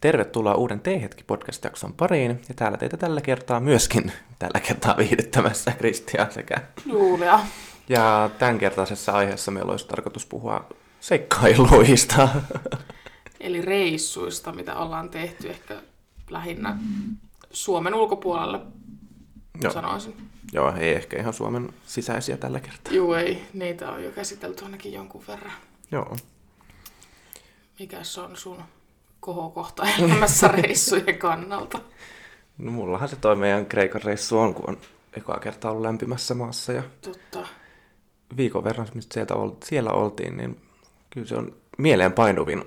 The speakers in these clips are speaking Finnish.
Tervetuloa uuden T-hetki podcast-jakson pariin. Ja täällä teitä tällä kertaa myöskin, tällä kertaa viihdyttämässä Kristian sekä Julia. Ja tämänkertaisessa aiheessa meillä olisi tarkoitus puhua seikkailuista. Eli reissuista, mitä ollaan tehty ehkä lähinnä Suomen ulkopuolelle, Joo. sanoisin. Joo, ei ehkä ihan Suomen sisäisiä tällä kertaa. Juu, ei. Niitä on jo käsitelty ainakin jonkun verran. Joo. Mikäs on sun kohokohta elämässä reissujen kannalta? No mullahan se toi meidän Kreikan reissu on, kun on ekaa kertaa ollut lämpimässä maassa ja Totta. viikon verran, mistä sieltä siellä oltiin, niin kyllä se on mieleen painuvin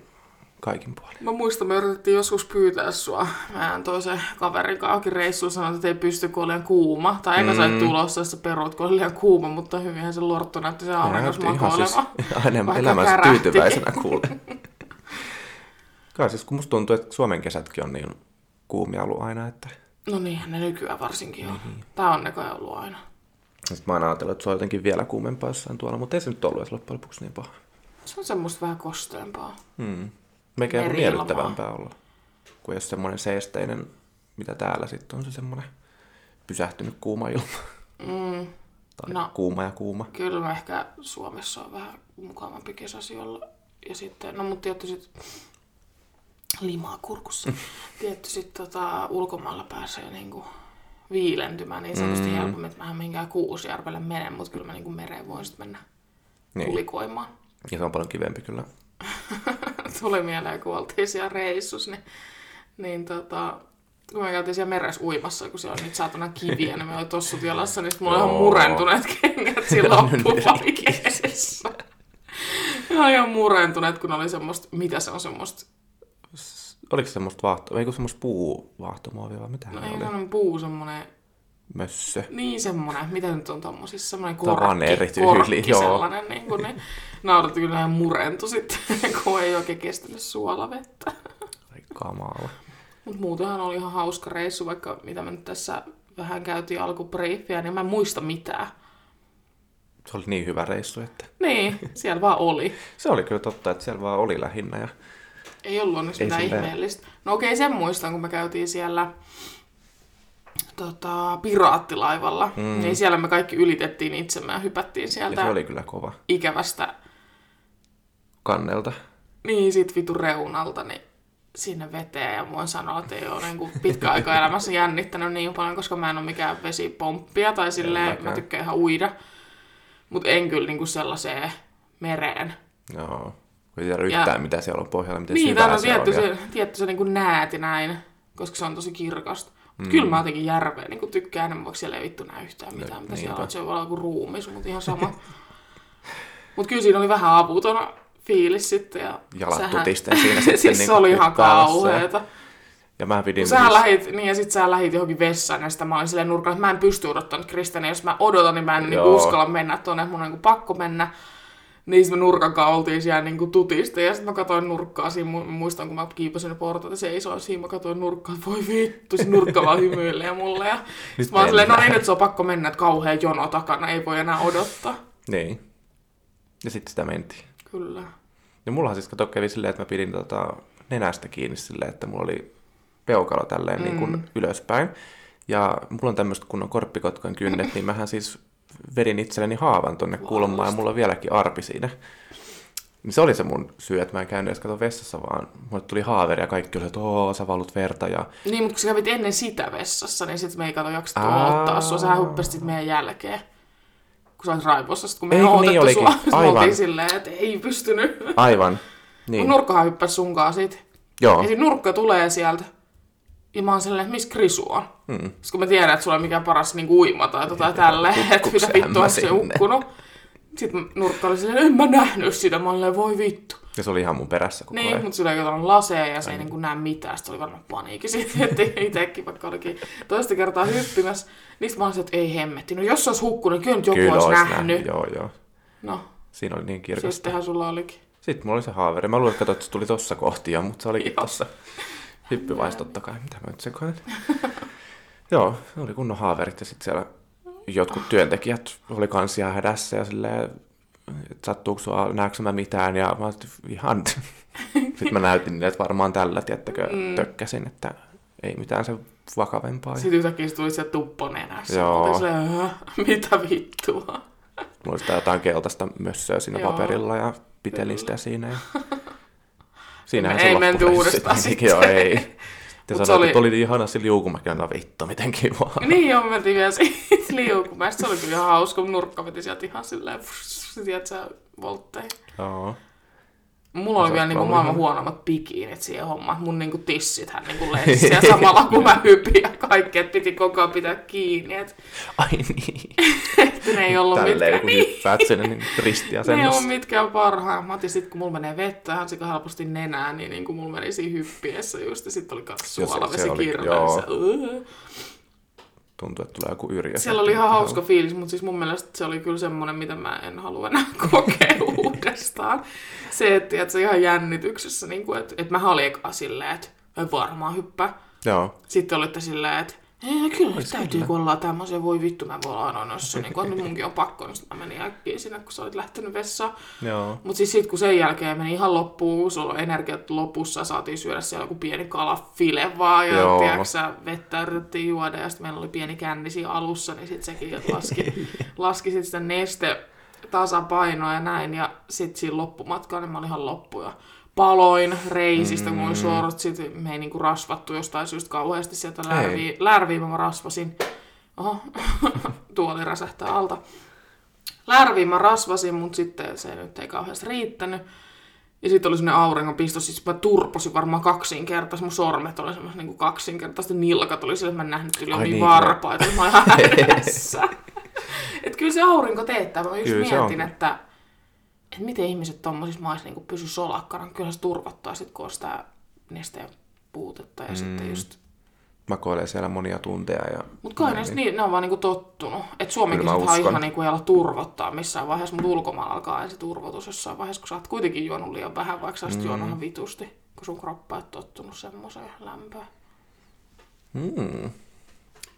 kaikin puolin. Mä muistan, me yritettiin joskus pyytää sua. Mä toisen kaverin kanssa reissuun sanoin, että ei pysty, kun liian kuuma. Tai eikä mm. sä tulossa, jos perut, kun liian kuuma, mutta hyvinhän se lorttu näytti se ihan siis enemmän Vaikka elämänsä tyytyväisenä kuulee. Kai siis kun musta tuntuu, että Suomen kesätkin on niin kuumia ollut aina, että No niinhän ne nykyään varsinkin on. Niin. Tää on kai ollut aina. Sitten mä oon ajatellut, että se on jotenkin vielä kuumempaa jossain tuolla, mutta ei se nyt ollut edes loppujen lopuksi niin paha. Se on semmoista vähän kosteempaa. Hmm. Meikä on miellyttävämpää olla. Kuin jos semmoinen seesteinen, mitä täällä sitten on se semmoinen pysähtynyt kuuma ilma. Mm. Tai No. kuuma ja kuuma. Kyllä mä ehkä Suomessa on vähän mukavampi kesäsi olla. Ja sitten, no mutta tietty sit limaa kurkussa. tietty sit tota, ulkomailla pääsee niinku viilentymään niin sanotusti mm. helpommin, että mä en mihinkään Kuusjärvelle mene, mutta kyllä mä niinku mereen voin sit mennä Niin. tulikoimaan. Ja se on paljon kivempi kyllä. Tuli mieleen, kun oltiin siellä reissus, niin, niin tota, kun me käytiin siellä meressä uimassa, kun siellä oli niitä saatana kiviä, niin me oli tossut jalassa, niin mulla oli ihan murentuneet kengät siinä. Ihan ihan murentuneet, kun oli semmoista, mitä se on semmoista, Oliko se semmoista vaahtoa, eikö semmoista puuvaahtomuovia vai mitä no no, ei oli? semmoinen puu, semmoinen, Mössö. niin semmoinen, mitä nyt on tommosissa, semmoinen on korkki, korkki joo. sellainen, niin kuin niin nauratti kyllä ihan murentu sitten, kun ei oikein kestänyt suolavettä. Ai kamala. Mutta muutenhan oli ihan hauska reissu, vaikka mitä me nyt tässä vähän käytiin alkubrieffiä, niin mä en muista mitään. Se oli niin hyvä reissu, että... Niin, siellä vaan oli. Se oli kyllä totta, että siellä vaan oli lähinnä. Ja... Ei ollut onneksi Ei mitään ihmeellistä. No okei, sen muistan, kun me käytiin siellä tota, piraattilaivalla. Mm. Niin siellä me kaikki ylitettiin itsemme ja hypättiin ja sieltä se oli kyllä kova ikävästä, kannelta. niin sit vitu reunalta, niin sinne veteen. Ja voin sanoa, että ei ole niin pitkä aika elämässä jännittänyt niin paljon, koska mä en ole mikään vesipomppia tai silleen, mä tykkään ihan uida. Mutta en kyllä niin sellaiseen mereen. Joo. Kun ei tiedä yhtään, mitä siellä on pohjalla, miten Niin, syvää on se tietty on. se, Ja... tietty se niin kuin näet ja näin, koska se on tosi kirkasta. Mm. Kyllä mä jotenkin järveä niin tykkään enemmän, vaikka siellä ei vittu näe yhtään mitään, mitä siellä niinpä. on. että Se voi olla joku ruumis, mutta ihan sama. mutta kyllä siinä oli vähän avuton fiilis sitten. Ja Jalat tutisten siinä sitten siis niin se oli kuin ihan kauheeta. ja mä pidin... Sä lähit, niin ja sit sä lähit johonkin vessaan ja sitä mä olin silleen nurkalla, että mä en pysty odottamaan nyt Kristiania. Jos mä odotan, niin mä en Joo. uskalla mennä tuonne, mun on niinku pakko mennä. Niin me nurkan oltiin siellä niinku tutista ja sitten mä katsoin nurkkaa siinä, mu- muistan kun mä kiipasin ja seisoin siinä, mä katsoin nurkkaa, että voi vittu, se nurkka vaan hymyilee mulle. Ja Nyt mä oon silleen, no niin, nyt se on pakko mennä, että kauhea jono takana, ei voi enää odottaa. Niin. Ja sitten sitä mentiin. Kyllä. Ja mullahan siis kato kävi silleen, että mä pidin tota nenästä kiinni silleen, että mulla oli peukalo tälleen mm. niin kuin ylöspäin. Ja mulla on tämmöiset kunnon korppikotkan kynnet, niin mähän siis vedin itselleni haavan tonne kulmaan ja mulla on vieläkin arpi siinä. Niin se oli se mun syy, että mä en käynyt edes kato vessassa, vaan mulle tuli haaveri ja kaikki oli, että oo, sä vallut verta ja Niin, mutta kun sä kävit ennen sitä vessassa, niin sit me ei kato jaksettu Aa. odottaa sua. Sä hyppäsit meidän jälkeen. Kun sä olit raivossa, sit kun me Ei, kun niin olikin. sua. Aivan. silleen, että ei pystynyt. aivan. Niin. Nurkkahan hyppäsi sunkaan sit. joo. Ja nurkka tulee sieltä. Ja mä oon että missä Krisu on? Mm. Sitten kun mä tiedän, että sulla on mikään paras niin uima tai tota tälleen, että hukkuuko mitä se vittua se hukkunut. Sitten nurkka oli silleen, en mä nähnyt sitä. Mä olin voi vittu. Ja se oli ihan mun perässä koko Niin, ajan. mutta sillä ei katsonut lasea ja se ei niin näe mitään. Sitten oli varmaan paniikki siitä, että itsekin vaikka olikin toista kertaa hyppimässä. Niistä mä olisin, että ei hemmetti. No jos se olisi hukkunut, niin kyllä nyt joku Kyllä olisi ois nähnyt. Joo, joo. No, Siinä oli niin kirkasta. sittenhän sulla olikin. Sitten mulla oli se haaveri. Mä luulen, että, että se tuli tossa kohti jo, mutta se olikin Joo. tossa. Hyppyvais totta kai. Mitä mä nyt sekoilen? Joo, se oli kunnon haaverit ja sitten siellä jotkut työntekijät oli kans ihan hädässä ja silleen, että sattuuko sua, näetkö mä mitään ja mä ihan Sitten mä näytin niille, että varmaan tällä, tiettäkö, mm. tökkäsin, että ei mitään se vakavempaa. Sitten yhtäkkiä se tuli se tuppo nenässä. Joo. Silleen, mitä vittua. Mulla oli sitä jotain keltaista mössöä siinä Joo. paperilla ja pitelin sitä siinä. Ja... Siinähän Ei se loppui menty uudestaan tietenkin, Joo, ei. Sitten Mut sanoit, oli- että oli ihana se liukumäki, no vittu, miten kivaa. Niin joo, me mentiin vielä siitä liukumästä. Se oli kyllä ihan hauska, kun nurkka veti sieltä ihan silleen, tiedät sä, voltteihin. Joo. Mulla oli vielä niinku maailman huonommat bikiinit siihen hommaan. Mun niinku tissithän niinku lensi siellä samalla kun mä hypin ja kaikki, että piti koko ajan pitää kiinni. Et, Ai niin. että ne ei ollut Tälleen mitkään, kun niin, hyppäät sinne niin ne ei ollut mitkään parhaat. Mä otin sit, kun mulla menee vettä ihan sika helposti nenään, niin, niin kun mulla meni siinä hyppiessä just, ja sitten oli se- suolavesi kirveessä. joo. Tuntuu, että tulee joku yrjä. Siellä oli ihan hauska fiilis, mutta siis mun mielestä se oli kyllä semmoinen, mitä mä en halua enää kokea uudestaan. Se, että, että se ihan jännityksessä, niin kuin, että, että mä olin silleen, että en varmaan hyppää. Joo. Sitten olitte silleen, että ei, kyllä Ois täytyy, kyllä. kun ollaan tämmöisiä, voi vittu, mä voin olla niin nyt munkin on pakko, niin mä menin äkkiä sinne, kun sä olit lähtenyt vessaan. Joo. Mutta siis sit kun sen jälkeen meni ihan loppuun, sulla on energiat lopussa, saatiin syödä siellä joku pieni kalafile vaan, ja Joo. tiedätkö, vettä yritettiin juoda, ja sitten meillä oli pieni känni siinä alussa, niin sitten sekin laski, laski sit sitä neste tasapainoa ja näin, ja sitten siinä loppumatkalla niin mä olin ihan loppu, ja paloin reisistä, kun oli sortsit, me ei niinku rasvattu jostain syystä kauheasti sieltä lärviä, lärviä mä rasvasin. Oho, tuoli räsähtää alta. Lärviin mä rasvasin, mutta sitten se nyt ei kauheasti riittänyt. Ja sitten oli semmoinen auringonpisto, siis mä turposin varmaan kaksinkertaisesti, mun sormet oli semmoiset niin kaksinkertaisesti, nilkat oli sille, että mä en nähnyt yli Ai niin niin, varpaita, mä oon ihan että kyllä se aurinko teettää, mä just Kyllä mietin, että, että miten ihmiset tommosissa maissa niin pysy solakkana, kyllä se turvottaa sit, kun on sitä nesteen puutetta ja mm. sitten just Makoilee siellä monia tunteja. Ja... mutta kai näin, ne, niin, ne on vaan niinku tottunut. Että Suomenkin mä ihan niinku ei turvottaa missään vaiheessa, mutta ulkomailla alkaa ensin turvotus jossain vaiheessa, kun sä oot kuitenkin juonut liian vähän, vaikka sä mm. juonut ihan vitusti, kun sun kroppa ei tottunut semmoiseen lämpöön. Mm.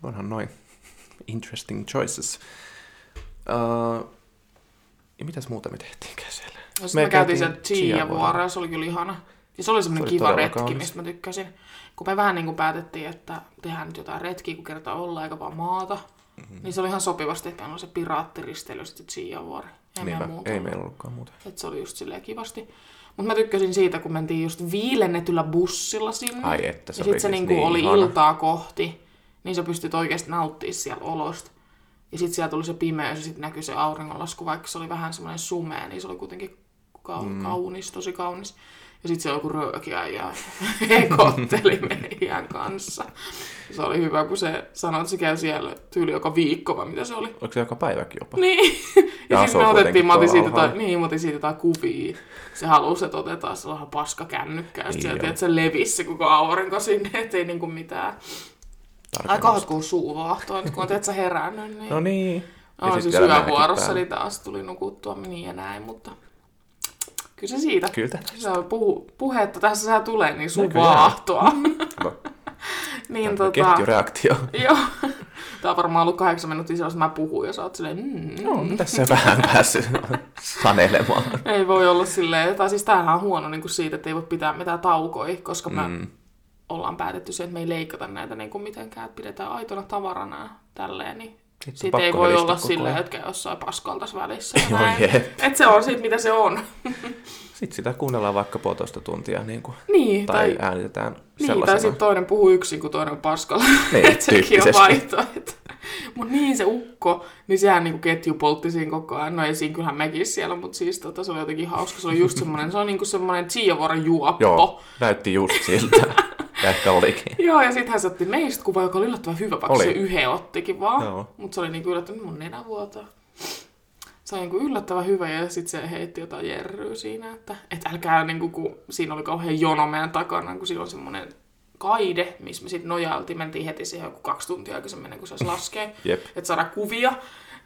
Onhan noin. Interesting choices. Uh, ja mitäs muuta me tehtiinkään siellä? No me, me käytiin sen Chia Chia-vuorolla. vuoro ja se oli kyllä ihana. Ja se oli semmoinen Se oli kiva retki, kaunis. mistä mä tykkäsin. Kun me vähän niin kuin päätettiin, että tehdään nyt jotain retkiä, kun kertaa olla eikä vaan maata. Mm-hmm. Niin se oli ihan sopivasti, että meillä oli se piraattiristely ja sitten Chia vuori. Ei Niinpä, meillä muuta ei meillä ollutkaan muuta. Että se oli just silleen kivasti. Mutta mä tykkäsin siitä, kun mentiin just viilennetyllä bussilla sinne. Ai että, se ja sit se siis niinku niin oli ihana. iltaa kohti, niin sä pystyt oikeasti nauttimaan siellä olosta. Ja sitten siellä tuli se pimeys ja sitten näkyi se auringonlasku, vaikka se oli vähän semmoinen sumea, niin se oli kuitenkin ka- mm. kaunis, tosi kaunis. Ja sitten se joku röökiä ja hekotteli meidän kanssa. Se oli hyvä, kun se sanoi, että se käy siellä tyyli joka viikko, vai mitä se oli. Oliko se joka päiväkin jopa? Niin. Ja, Ja sitten me on otettiin, mä otin siitä, jotain, niin, mä otin siitä jotain kuvia. Se halusi, että otetaan sellainen paska kännykkä. Ja Niin sitten että se levisi se koko aurinko sinne, ettei niinku mitään. Ai Tarkemmin. kauheat kun suu vaahtoo, nyt kun on sä herännyt, niin... No niin. Ja No, siis yövuorossa, päällä. niin taas tuli nukuttua niin ja näin, mutta... Kyllä se siitä. Kyllä. Se on puhu, puhetta, tässä sä tulee, niin sun Näköjään. vaahtoa. No, niin tota... tota... Ketjureaktio. Joo. Tää on varmaan ollut kahdeksan minuuttia sellaista, mä puhun ja sä oot silleen, mm, No, tässä vähän päässyt sanelemaan. Ei voi olla silleen, tai siis tämähän on huono niin kuin siitä, että ei voi pitää mitään taukoja, koska me Mm. Ollaan päätetty se, että me ei leikata näitä niin kuin mitenkään, että pidetään aitona tavarana tälleen, niin Sitten siitä ei voi olla ajan. että jossain paskaltas välissä. Joo. Et se on siitä, mitä se on. Sitten sitä kuunnellaan vaikka puolitoista tuntia niin kuin, Niin, tai, tai, äänitetään niin, tai sitten toinen puhuu yksin, kun toinen on paskalla. Niin, Et Sekin on vaihtoehto. Mutta niin se ukko, niin sehän niinku ketju poltti siinä koko ajan. No ei siinä kyllähän mekin siellä, mutta siis tota, se oli jotenkin hauska. Se oli just semmoinen, se on niinku semmoinen Chiavuoren juoppo. Joo, näytti just siltä. Ja ehkä olikin. Joo, ja sitten hän se otti meistä kuva, joka oli yllättävän hyvä, vaikka Oli. se yhden ottikin vaan. Joo. Mutta se oli niinku yllättävän, mun nenä vuotaa. Se oli niinku yllättävän hyvä ja sitten se heitti jotain jerryä siinä, että et älkää niinku, kun siinä oli kauhean jono meidän takana, kun siinä on semmoinen kaide, missä me sitten nojailtiin, mentiin heti siihen joku kaksi tuntia aikaisemmin, kuin se laskee, että saada kuvia,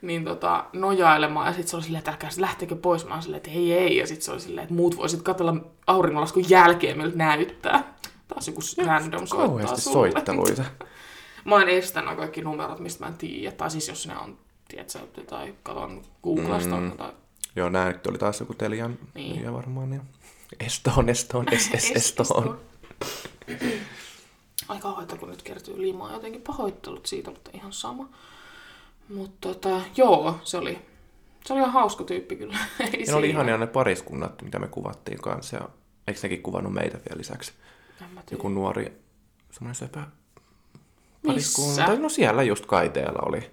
niin tota, nojailemaan, ja sitten se oli silleen, että älkää lähtekö pois, mä oon silleen, että ei ei, ja sitten se oli silleen, että muut voisit katsella auringonlaskun jälkeen, miltä näyttää. Taas joku random soittaa sulle. soitteluita. Mä oon estänyt kaikki numerot, mistä mä en tiedä. Tai siis jos ne on, tiedätkö, tai katon Googlesta mm. tai... Joo, nää nyt oli taas joku Telian Niin. ja varmaan. Niin. Estoon, Estoon, es, es, Estoon. Aika kauheita, kun nyt kertyy limaa. Jotenkin pahoittelut siitä, mutta ihan sama. Mutta tota, joo, se oli, se oli ihan hauska tyyppi kyllä. Ei Ja ne oli ihania ne pariskunnat, mitä me kuvattiin kanssa. Ja eikö nekin kuvannut meitä vielä lisäksi? Joku nuori, semmoinen söpö Missä? pariskunta. No siellä just kaiteella oli.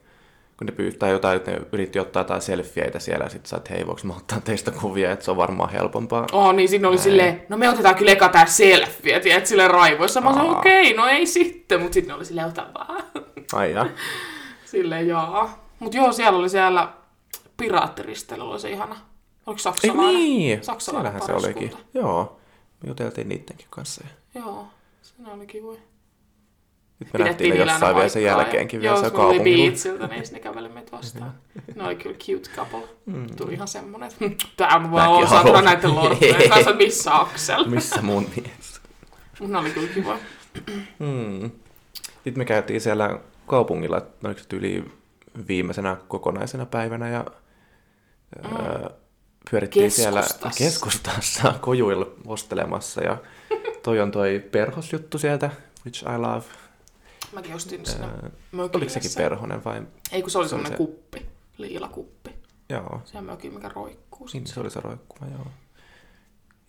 Kun ne pyytää jotain, että ne yritti ottaa jotain selfieitä siellä, ja sitten sä että hei, voiko mä ottaa teistä kuvia, että se on varmaan helpompaa. Oh, niin siinä oli silleen, no me otetaan kyllä eka tää selfie, tiedät, silleen raivoissa. Mä sanoin, okei, no ei sitten, mutta sitten ne oli silleen, ota vaan. Ai ja. Silleen, jaa. Mut joo, siellä oli siellä piraattiristely, oli se ihana. Oliko Ei saksalainen? niin, Saksalainen siellähän se olikin. Joo, me juteltiin niidenkin kanssa. ja Joo, siinä oli kivoja. Nyt me nähtiin ne jossain vielä sen jälkeenkin vielä Joo, siellä kun oli kaupungilla. beatsiltä, niin ne käveli meitä vastaan. Ne oli kyllä cute couple. Tuli ihan semmonen, että tää on vaan Mäkin on saatana haluan. näiden lorttien kanssa, missä Aksel. Missä mun mies? Mut ne oli kyllä kivoja. Hmm. Sitten me käytiin siellä kaupungilla, oliko se yli viimeisenä kokonaisena päivänä ja mm. öö, pyörittiin siellä Keskustassa. keskustassa kojuilla ostelemassa ja toi on toi perhosjuttu sieltä, which I love. Mäkin ostin sinne Öö, mökille oliko sekin perhonen vai? Ei kun se oli Se oli semmonen se- kuppi, liila kuppi. Joo, Se mökin, mikä roikkuu. siinä se oli se roikkuva, joo.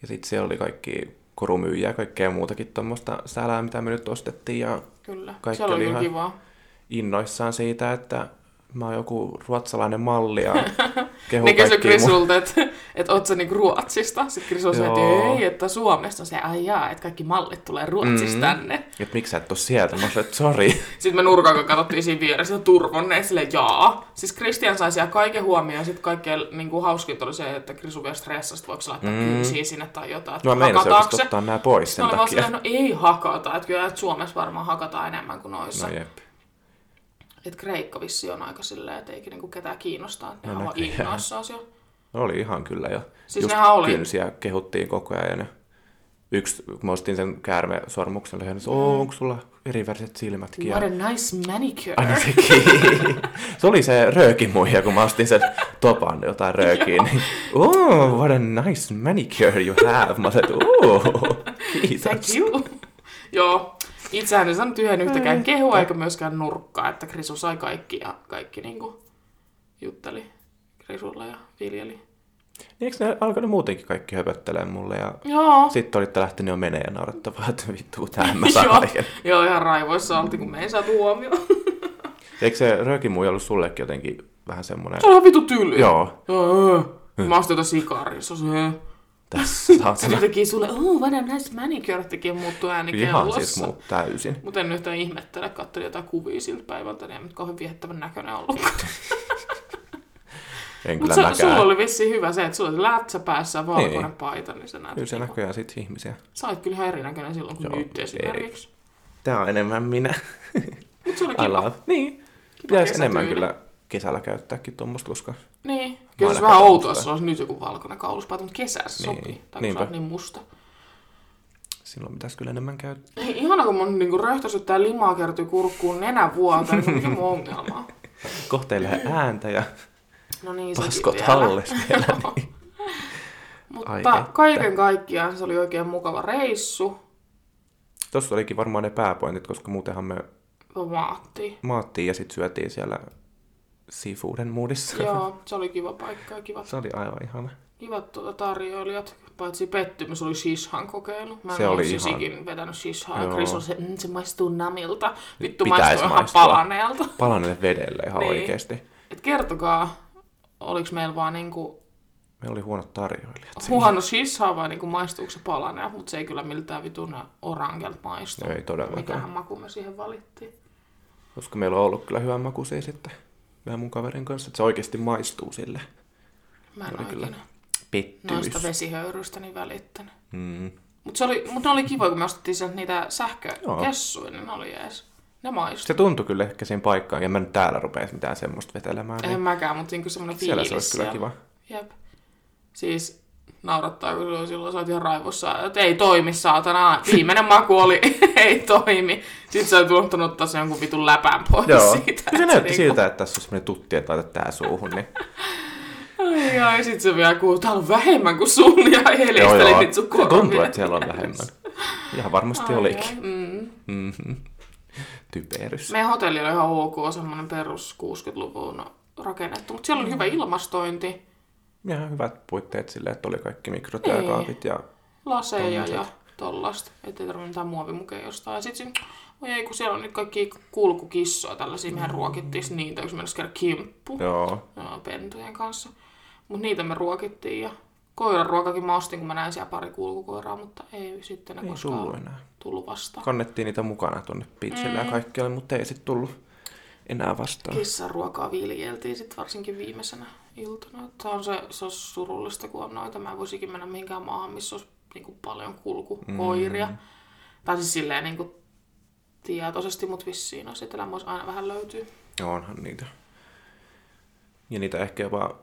Ja sitten siellä oli kaikki korumyyjiä ja kaikkea muutakin tuommoista sälää, mitä me nyt ostettiin ja Kyllä, Kaikki siellä oli oli ihan- kivaa. innoissaan siitä, että mä oon joku ruotsalainen malli ja kehu Ne kysyi Krisulta, että et oot sä niinku Ruotsista? Sitten Krisul sanoi, että ei, että Suomesta. Se, ai jaa, että kaikki mallit tulee Ruotsista Mm. tänne. Että miksi sä et oo sieltä? Mä sanoin, että sori. Sitten me nurkan kanssa katsottiin siinä vieressä ja turvonneet silleen, jaa. Siis Kristian sai siellä kaiken huomioon ja sitten kaikkein niin kuin hauskinta oli se, että Krisu vielä stressasi, että voiko se laittaa mm. kynsiä sinne tai jotain. No mä meinasin ottaa nää pois sen takia. silleen, no ei hakata, että kyllä että Suomessa varmaan hakataan enemmän kuin noissa. No No, jep. Että Kreikka vissi on aika silleen, että eikä niinku ketään kiinnostaa, että ne No on innoissaan siellä. Oli ihan kyllä jo. Siis Just nehän oli- kynsiä kehuttiin koko ajan. Ja ne yksi, kun mä ostin sen käärmesormuksen, niin se oh, onko sulla eriväriset silmätkin? What Ja... a nice manicure. Aina sekin. se oli se röökimuija, kun mä ostin sen topan jotain röökiin. niin, oh, what a nice manicure you have. Mä sanoin, oh, kiitos. Thank you. Joo. Itsehän en saanut yhden yhtäkään kehua eikä myöskään nurkkaa, että Krisu sai kaikki ja kaikki niinku jutteli Krisulla ja viljeli. Niin eikö ne alkanut muutenkin kaikki höpöttelee mulle ja Joo. sitten olitte lähtenyt jo menee ja naurattavaa, että vittu, tähän mä saan Joo. kaiken. Joo, ihan raivoissa oltiin, kun me ei saatu huomioon. Eikö se röökimuija ollut sullekin jotenkin vähän semmoinen? Se on ihan vitu tyly. Joo, Joo. Mä ostin jotain sikaria, se on se. Tässä Se saatana. teki sulle, oh, what a nice manicure, teki muuttuu ääni Ihan kellossa. siis muut täysin. Mutta en yhtään ihmettele, katselin jotain kuvia siltä päivältä, niin ei kauhean viehättävän näköinen ollut. En kyllä Mutta sulla oli vissiin hyvä se, että sulla oli lätsä päässä valkoinen Niin. paita, niin se näytti Kyllä se kiva. näköjään sit ihmisiä. Sä olet kyllä ihan erinäköinen silloin kuin Joo, nyt esimerkiksi. Tää on enemmän minä. Mutta se oli kiva. Niin. Pitäisi kesätyyli. enemmän kyllä kesällä käyttääkin tuommoista, koska Niin. Kyllä se vähän outoa, jos olisi nyt joku valkoinen kauluspaita, mutta kesässä se Niin, sopii. Tai kun oot niin musta. silloin pitäisi kyllä enemmän käyttää. Ei, ihana, kun mun niinku röhtösyttää limaa kertyy kurkkuun nenän vuoteen, niin mikä mun ongelma? Kohteilee ääntä ja No niin, paskot halles vielä. Niin. Mutta Ai että. kaiken kaikkiaan se oli oikein mukava reissu. Tuossa olikin varmaan ne pääpointit, koska muutenhan me Maattiin. maattiin ja sitten syötiin siellä seafooden moodissa. Joo, se oli kiva paikka ja kivat, Se oli aivan ihana. kivat tuota tarjoilijat. Paitsi pettymys oli shishan kokeilu. Mä en Se ole oli sisikin ihan- vetänyt shishaa. Ja Joo. Chris on se, mm, se maistuu namilta. Vittu Pitäis maistuu ihan palaneelta. Palaneelle vedelle ihan Niin. oikeasti. Et kertokaa, oliks meillä vaan niinku Meillä oli huonot tarjoilijat. huono shishaa vai niinku maistuuko se palanea, mutta se ei kyllä miltään vitun orangelta maistu. Ei todellakaan. Mikähän maku me siihen valittiin. Koska meillä on ollut kyllä hyvä makuisia sitten vähän mun kaverin kanssa, että se oikeasti maistuu sille. Mä en Oli kyllä Pettymys. noista vesihöyryistä niin välittänyt. Mm. Mutta oli, mut ne oli kiva, kun me ostettiin sieltä niitä sähkökessuja, niin ne oli jees. Ne maistui. Se tuntui kyllä ehkä siinä paikkaan, ja mä nyt täällä rupeais mitään semmoista vetelemään. En Niin mäkään, mutta niinku semmoinen siellä fiilis se olisi kyllä siellä. kiva. Jep. Siis naurattaa, kun silloin, sä oot ihan raivossa, että ei toimi, saatana. Viimeinen maku oli, ei toimi. Sitten sä oot unohtanut ottaa sen jonkun vitun läpän pois Joo. siitä. Kyllä se että näytti niinku- siltä, että tässä on semmoinen tutti, että laitat tää suuhun. Niin Ai ai, sit se vielä kuuluu, täällä on vähemmän kuin sun ja helisteli niitä sun Tuntuu, korvia. että siellä on vähemmän. Ihan varmasti Ai olikin. Mm. Mm-hmm. Typerys. Meidän hotelli oli ihan ok, semmoinen perus 60-luvun rakennettu, mutta siellä oli hyvä ilmastointi, Ja hyvät puitteet silleen, että oli kaikki mikrotyökaapit ja laseja ja Tommoset. tollasta, ettei tarvitse mitään muovimukeja jostain. Ja sitten oi ei, kun siellä on nyt kaikki kulkukissoja tällaisia, mehän ruokittiin sit niitä, yksi mennessä käydä kimppu joo. joo, pentujen kanssa. Mutta niitä me ruokittiin ja koiran ruokakin mä ostin, kun mä näin siellä pari kulkukoiraa, mutta ei sitten ne Ei koskaan tullut enää. tullut vastaan. Kannettiin niitä mukana tuonne beachille mm. ja kaikkialle, mutta ei sitten tullut enää vastaan. Kissan ruokaa viljeltiin sitten varsinkin viimeisenä iltana. Että on se, se on surullista, kun on noita. Mä voisikin mennä mihinkään maahan, missä olisi niinku paljon kulkukoiria. Mm. Tai siis silleen niinku tietoisesti, mutta vissiin olisi etelämä olisi aina vähän löytyy. Onhan niitä. Ja niitä ehkä jopa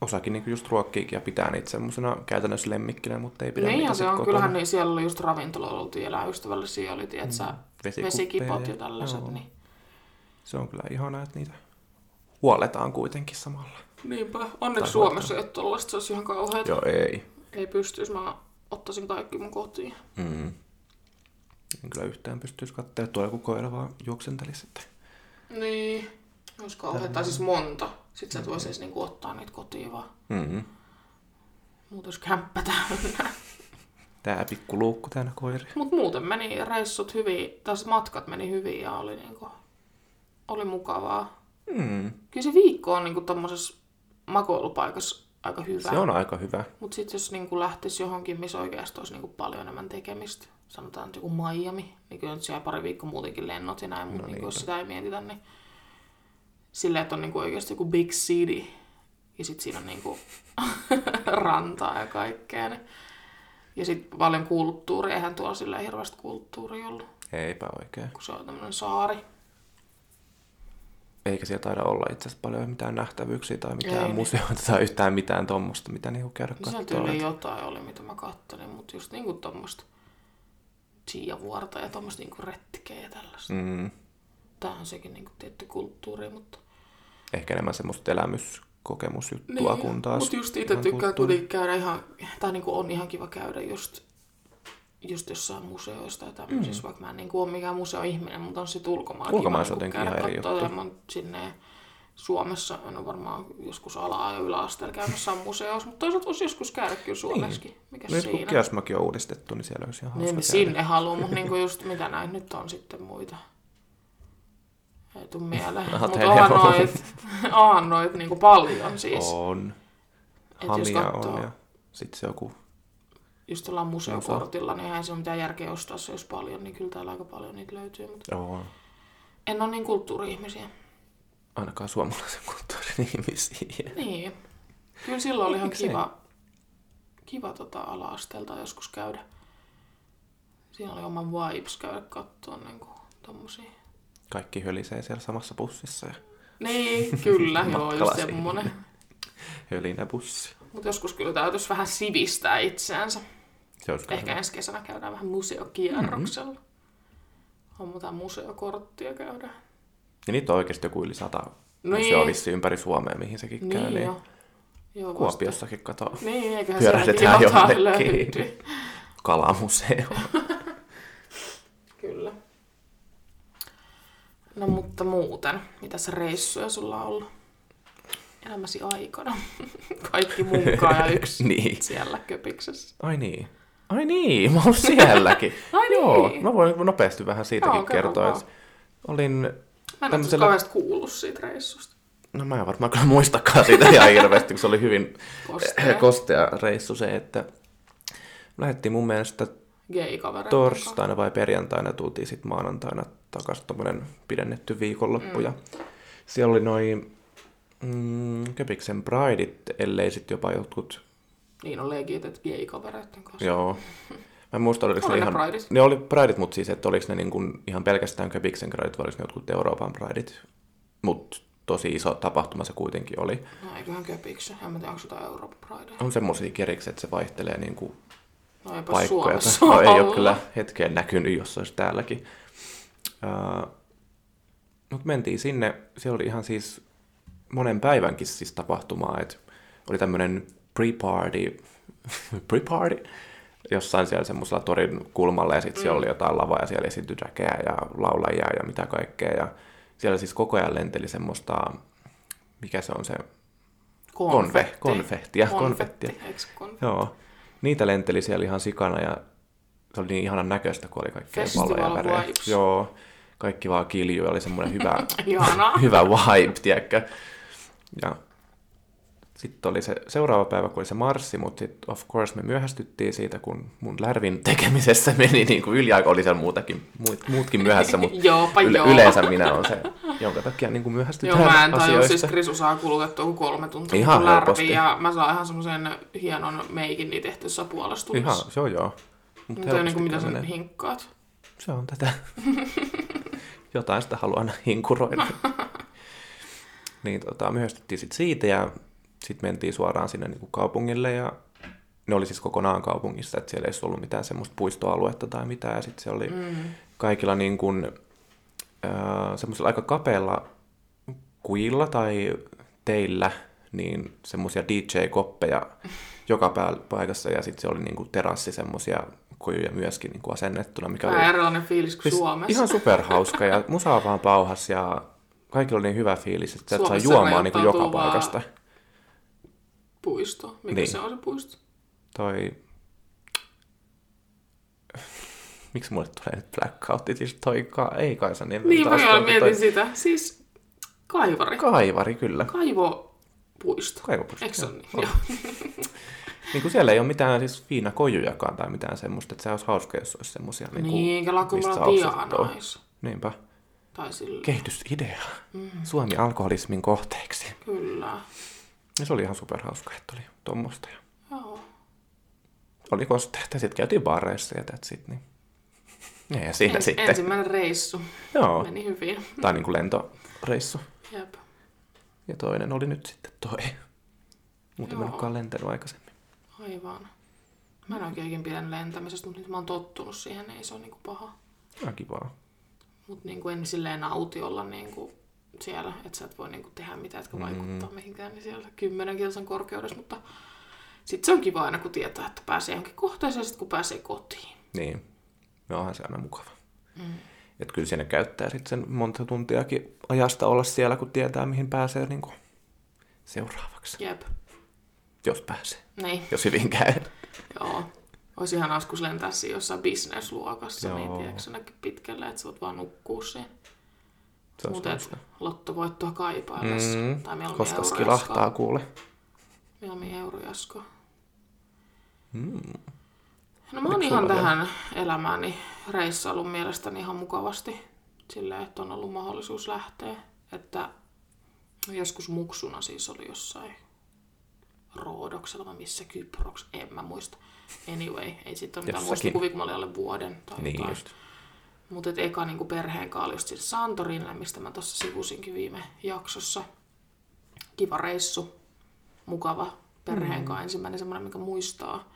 osakin niin just ruokkiikin ja pitää niitä semmoisena käytännössä lemmikkinä, mutta ei pidä Niinhän niitä se sit on. kotona. Kyllähän niin, siellä oli just ravintoloilla oltiin eläystävällisiä, oli tietsä, mm. Vesikipot ja ja- tällaiset. joo. Niin. Se on kyllä ihanaa, että niitä huoletaan kuitenkin samalla. Niinpä. Onneksi Tai Suomessa ei ole tollaista, se olisi ihan kauheata. Joo, ei. Ei pystyisi, mä ottaisin kaikki mun kotiin. Mm. En kyllä yhtään pystyisi katselemaan tuolla, kun koira vaan juoksentelisi. Että... Niin. Olisi kauheata. Tai siis monta. Sitten sä et voisi edes niinku ottaa niitä kotiin vaan. Mm-hmm. Muut olisi kämppä täynnä. Tää pikku luukku täynnä koiria. Mut muuten meni reissut hyvin, tai siis matkat meni hyvin ja oli niinku, oli mukavaa. Mm. Kyllä se viikko on niinku tommosessa makoilupaikassa aika hyvä. Se on aika hyvä. Mutta sitten jos niinku lähtisi johonkin, missä oikeasti olisi niinku paljon enemmän tekemistä, sanotaan nyt joku Miami, niin kyllä nyt siellä pari viikkoa muutenkin lennot ja näin, mutta No niinku, jos sitä ei mietitä, niin silleen, että on niinku oikeasti joku big city ja sitten siinä on niinku rantaa ja kaikkea. Niin. Ja sitten paljon kulttuuria, eihän tuolla silleen hirveästi kulttuuria ollut, Eipä oikein. kun se on tämmöinen saari. Eikä siellä taida olla itse asiassa paljon mitään nähtävyyksiä tai Ei mitään niin. museoita tai yhtään mitään tuommoista, mitä niinku käydä No sieltä jotain oli, mitä mä kattelin, mutta just niinku tommoista Chia-vuorta ja tommoista niinku retkeä ja tällaista. Mm. Tää on sekin niinku tietty kulttuuri, mutta... Ehkä enemmän semmoista elämyskokemusjuttua kuin taas. Mutta just itse tykkään kuitenkin käydä ihan, tai niinku on ihan kiva käydä just, just jossain museoista ja tämmöisissä, mm. vaikka mä en niinku ole mikään museoihminen, mutta on ulkomailla Ulkomaissa kiva jotenkin niinku ihan eri juttu. Mä sinne Suomessa, en ole varmaan joskus ala- ja yläasteella käynyt jossain museoissa, mutta toisaalta voisi joskus käydä kyllä Suomessakin. Mikä Nyt kun? Kiasmakin on uudistettu, niin siellä olisi ihan hauska Niin, niin sinne haluan, mutta niinku just mitä näin nyt on sitten muita. Ei tuu mieleen. Mutta onhan on. noit, onhan noit niinku paljon siis. On. Hamia katsoo- on ja sitten se joku... Just ollaan museokortilla, niin eihän se ole mitään järkeä ostaa se, jos paljon, niin kyllä täällä aika paljon niitä löytyy. Mutta Joo. en ole niin kulttuuri-ihmisiä. Ainakaan suomalaisen kulttuurin ihmisiä. Niin. Kyllä silloin oli ihan kiva, kiva tota ala-asteelta joskus käydä. Siinä oli oma vibes käydä katsoa niinku tommosia. Kaikki hölisee siellä samassa bussissa ja Niin, kyllä, joo, just semmonen. hölinä bussi. Mutta joskus kyllä täytyisi vähän sivistää itseänsä. Se olisi Ehkä hyvä. ensi kesänä käydään vähän museokierroksella. Mm-hmm. Hommataan museokorttia käydä. Ja niitä on oikeasti joku yli sata No niin. niin. vissi ympäri Suomea, mihin sekin käy. Niin, Niin joo. Kuopiossakin kato. Niin, eiköhän Pyörähdetään jotain löydy. Kalamuseo. Kyllä. No mutta muuten, mitäs reissuja sulla on ollut elämäsi aikana? Kaikki munkaan ja yksi niin. siellä köpiksessä. Ai niin. Ai niin, mä oon sielläkin. Ai niin. Joo, mä voin nopeasti vähän siitäkin Joo, kertoa. Että olin, Mä en ole Tämmöisellä- kauheasti kuullut siitä reissusta. no mä en varmaan kyllä muistakaan siitä ihan hirveästi, kun se oli hyvin Kostea. kostea reissu se, että lähdettiin mun mielestä torstaina vai perjantaina tultiin sitten maanantaina takaisin tommonen pidennetty viikonloppu. Mm. Ja siellä oli noin mm, Köpiksen Prideit, ellei sitten jopa jotkut, Niin on legit, että gay-kavereiden kanssa. joo. Mä en muista, oliko Oli ne ne ihan... Prideit. Ne oli Prideit, mutta siis, että oliko ne niin kuin ihan pelkästään Köpiksen Prideit vai oliko ne jotkut Euroopan Prideit. Mutta tosi iso tapahtuma se kuitenkin oli. No eiköhän köpiksi. En mä tiedä, onko jotain Euroopan Pridea. On semmoisia keriksi, että se vaihtelee niin kuin No eipä paikkoja. Suomessa No, ei ole kyllä hetkeen näkynyt, jos olisi täälläkin. Uh, Mutta mentiin sinne, siellä oli ihan siis monen päivänkin siis tapahtumaa, että oli tämmöinen pre-party, pre-party, jossain siellä semmoisella torin kulmalla, ja sitten mm. siellä oli jotain lavaa, ja siellä esiintyi räkeä ja laulajia ja mitä kaikkea, ja siellä siis koko ajan lenteli semmoista, mikä se on se, Konfetti. konfehtia, Konfetti, konfettia. konfetti? Joo, niitä lenteli siellä ihan sikana, ja se oli niin ihanan näköistä, kun oli kaikkea valoja ja värejä. Joo, kaikki vaan kiljui, oli semmoinen hyvä, hyvä vibe, tiedätkö? Ja sitten oli se seuraava päivä, kun oli se marssi, mutta sitten of course me myöhästyttiin siitä, kun mun lärvin tekemisessä meni niin kuin yliaika, oli siellä muutakin, muut, muutkin myöhässä, mutta yle, joo. yleensä minä olen se, jonka takia niin kuin Joo, myöhästytään mä en tajua, siis Krisu saa kulutettua kuin kolme tuntia Ihan ihan lärviin, ja mä saan ihan semmoisen hienon meikin niin tehty puolesta Ihan, tunnissa. se on joo. Mut Mutta niin helposti kuin mitä sä hinkkaat. Se on tätä. Jotain sitä haluan hinkuroida. niin tota, myöhästyttiin sit siitä ja sitten mentiin suoraan sinne niin kuin kaupungille ja ne oli siis kokonaan kaupungissa, että siellä ei ollut mitään semmoista puistoaluetta tai mitään. Ja sitten se oli mm. kaikilla niin kuin, äh, semmoisella aika kapealla kujilla tai teillä niin semmoisia DJ-koppeja joka paikassa ja sitten se oli niin kuin terassi semmoisia kujuja myöskin niin kuin asennettuna, mikä oli Vähän erilainen fiilis kuin Siis Suomessa. Ihan superhauska ja musa vaan pauhas ja kaikilla oli niin hyvä fiilis, että sieltä sai Suomessa juomaan niin kuin joka rajoittautuu vaan- paikasta. Puisto. Mikä Niin. niin. se on se puisto? Toi... Miksi mulle tulee nyt blackoutti? Siis toi ka... ei Kaisa niin Niin, taas mä mietin toi- sitä. Siis kaivari. Kaivari, kyllä. Kaivopuisto. Kaivopuisto, Eikö se ole niin? Joo. Niin kuin siellä ei ole mitään siis viinakojujakaan tai mitään semmoista, että se olisi hauska, jos olisi semmoisia. Niin, kuin, Niin, saa ostettua. pianais. Niinpä. Tai sillä. Kehitysidea. Mm. Suomi alkoholismin kohteeksi. Kyllä. Ja se oli ihan superhauska, että oli tuommoista. Ja Joo. oli kosteet ja sitten käytiin baareissa ja that's it, niin. Ja siinä Ens, sitten. ensimmäinen reissu. Joo, Meni hyvin. tai niin kuin lentoreissu. Jep. Ja toinen oli nyt sitten toi. Muuten mä en olekaan lentänyt aikaisemmin. Aivan. Mä en oikein pidän lentämisestä, mutta nyt mä oon tottunut siihen, niin ei se ole niinku paha. Ihan kivaa. Mutta niinku en silleen nauti olla niinku siellä, että sä et voi niinku tehdä mitään, jotka vaikuttaa mm. mihinkään, niin siellä 10 kilsan korkeudessa, mutta sitten se on kiva aina, kun tietää, että pääsee johonkin kohteeseen sitten kun pääsee kotiin. Niin. No onhan se aina mukava. Mm. Että kyllä siinä käyttää sitten sen monta tuntiakin ajasta olla siellä, kun tietää, mihin pääsee niin kuin seuraavaksi. Jep. Jos pääsee. Niin, Jos hyvin käy. joo. Olisi ihan askus lentää siinä jossain bisnesluokassa, niin Joo. tiedätkö sinnekin pitkälle, että sä voit vaan nukkua siinä. Se olisi Mutta hauska. lottovoittoa kaipaillessa. Mm, Tai koska skilahtaa kuule. Mieluummin eurojaskoa. Mm. No mä oon ihan tähän elämääni reissailun mielestäni ihan mukavasti. Silleen, että on ollut mahdollisuus lähteä. Että joskus muksuna siis oli jossain Roodoksella vai missä Kyproks, en mä muista. Anyway, ei siitä ole mitään muistikuvia, kun mä olin alle vuoden tai Niin jotain. just. Mutta et eka niinku perheen kanssa oli just sinne Santorinille, mistä mä tuossa sivusinkin viime jaksossa. Kiva reissu, mukava perheen Mm. kanssa, ensimmäinen semmoinen, mikä muistaa.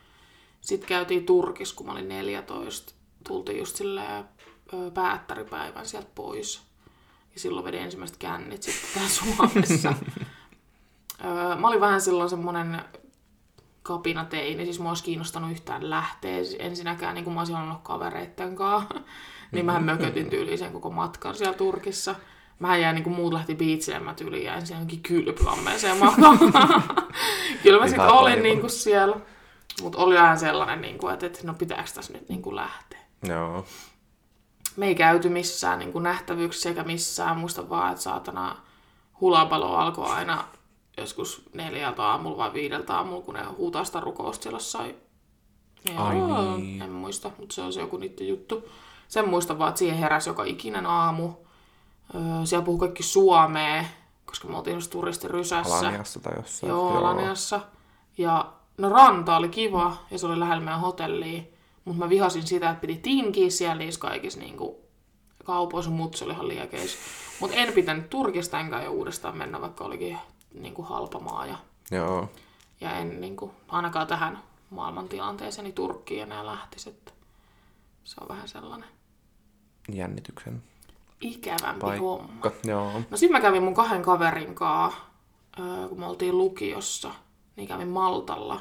Sitten käytiin Turkissa, kun mä olin 14. Tultiin just silleen päättäripäivän sieltä pois. Ja silloin vedin ensimmäiset kännit sitten täällä Suomessa. Mä olin vähän silloin semmonen kapina teini, siis mua olisi kiinnostanut yhtään lähteä ensinnäkään, niin kuin mä olisin ollut kavereitten kanssa. niin mähän mökötin tyyliin sen koko matkan siellä Turkissa. Mähän jäin niin kuin muut lähti biitsille, mä tyyliin jäin siellä jonkin kylpyammeeseen makaan. Kyllä mä sitten olin niin kuin siellä. Mutta oli vähän sellainen, niin kuin, että, että no pitääkö tässä nyt niin kuin lähteä. Joo. Me ei käyty missään niin kuin nähtävyyksissä eikä missään. Muista vaan, että saatana hulapalo alkoi aina joskus neljältä aamulla vai viideltä aamulla, kun ne huutaa sitä rukousta siellä jossain. Ai Joo, niin. En muista, mutta se on se joku niiden juttu. Sen muistan vaan, että siihen heräsi joka ikinen aamu. Öö, siellä puhui kaikki suomea, koska me oltiin just turistirysässä. Alaniassa tai jossain. Joo, Alaniassa. Ja no ranta oli kiva ja se oli lähellä meidän hotellia. Mutta mä vihasin sitä, että piti tinkiä siellä niissä kaikissa niinku, kaupoissa, mutta se oli ihan liekeis. Mutta en pitänyt Turkista enkä jo uudestaan mennä, vaikka olikin niinku halpa maa. Ja, Joo. ja en niinku, ainakaan tähän maailmantilanteeseen niin Turkkiin enää lähtisi. Että se on vähän sellainen Jännityksen ikävämpi homma. paikka. Joo. No sit mä kävin mun kahden kaverin kanssa, kun me oltiin lukiossa, niin kävin Maltalla.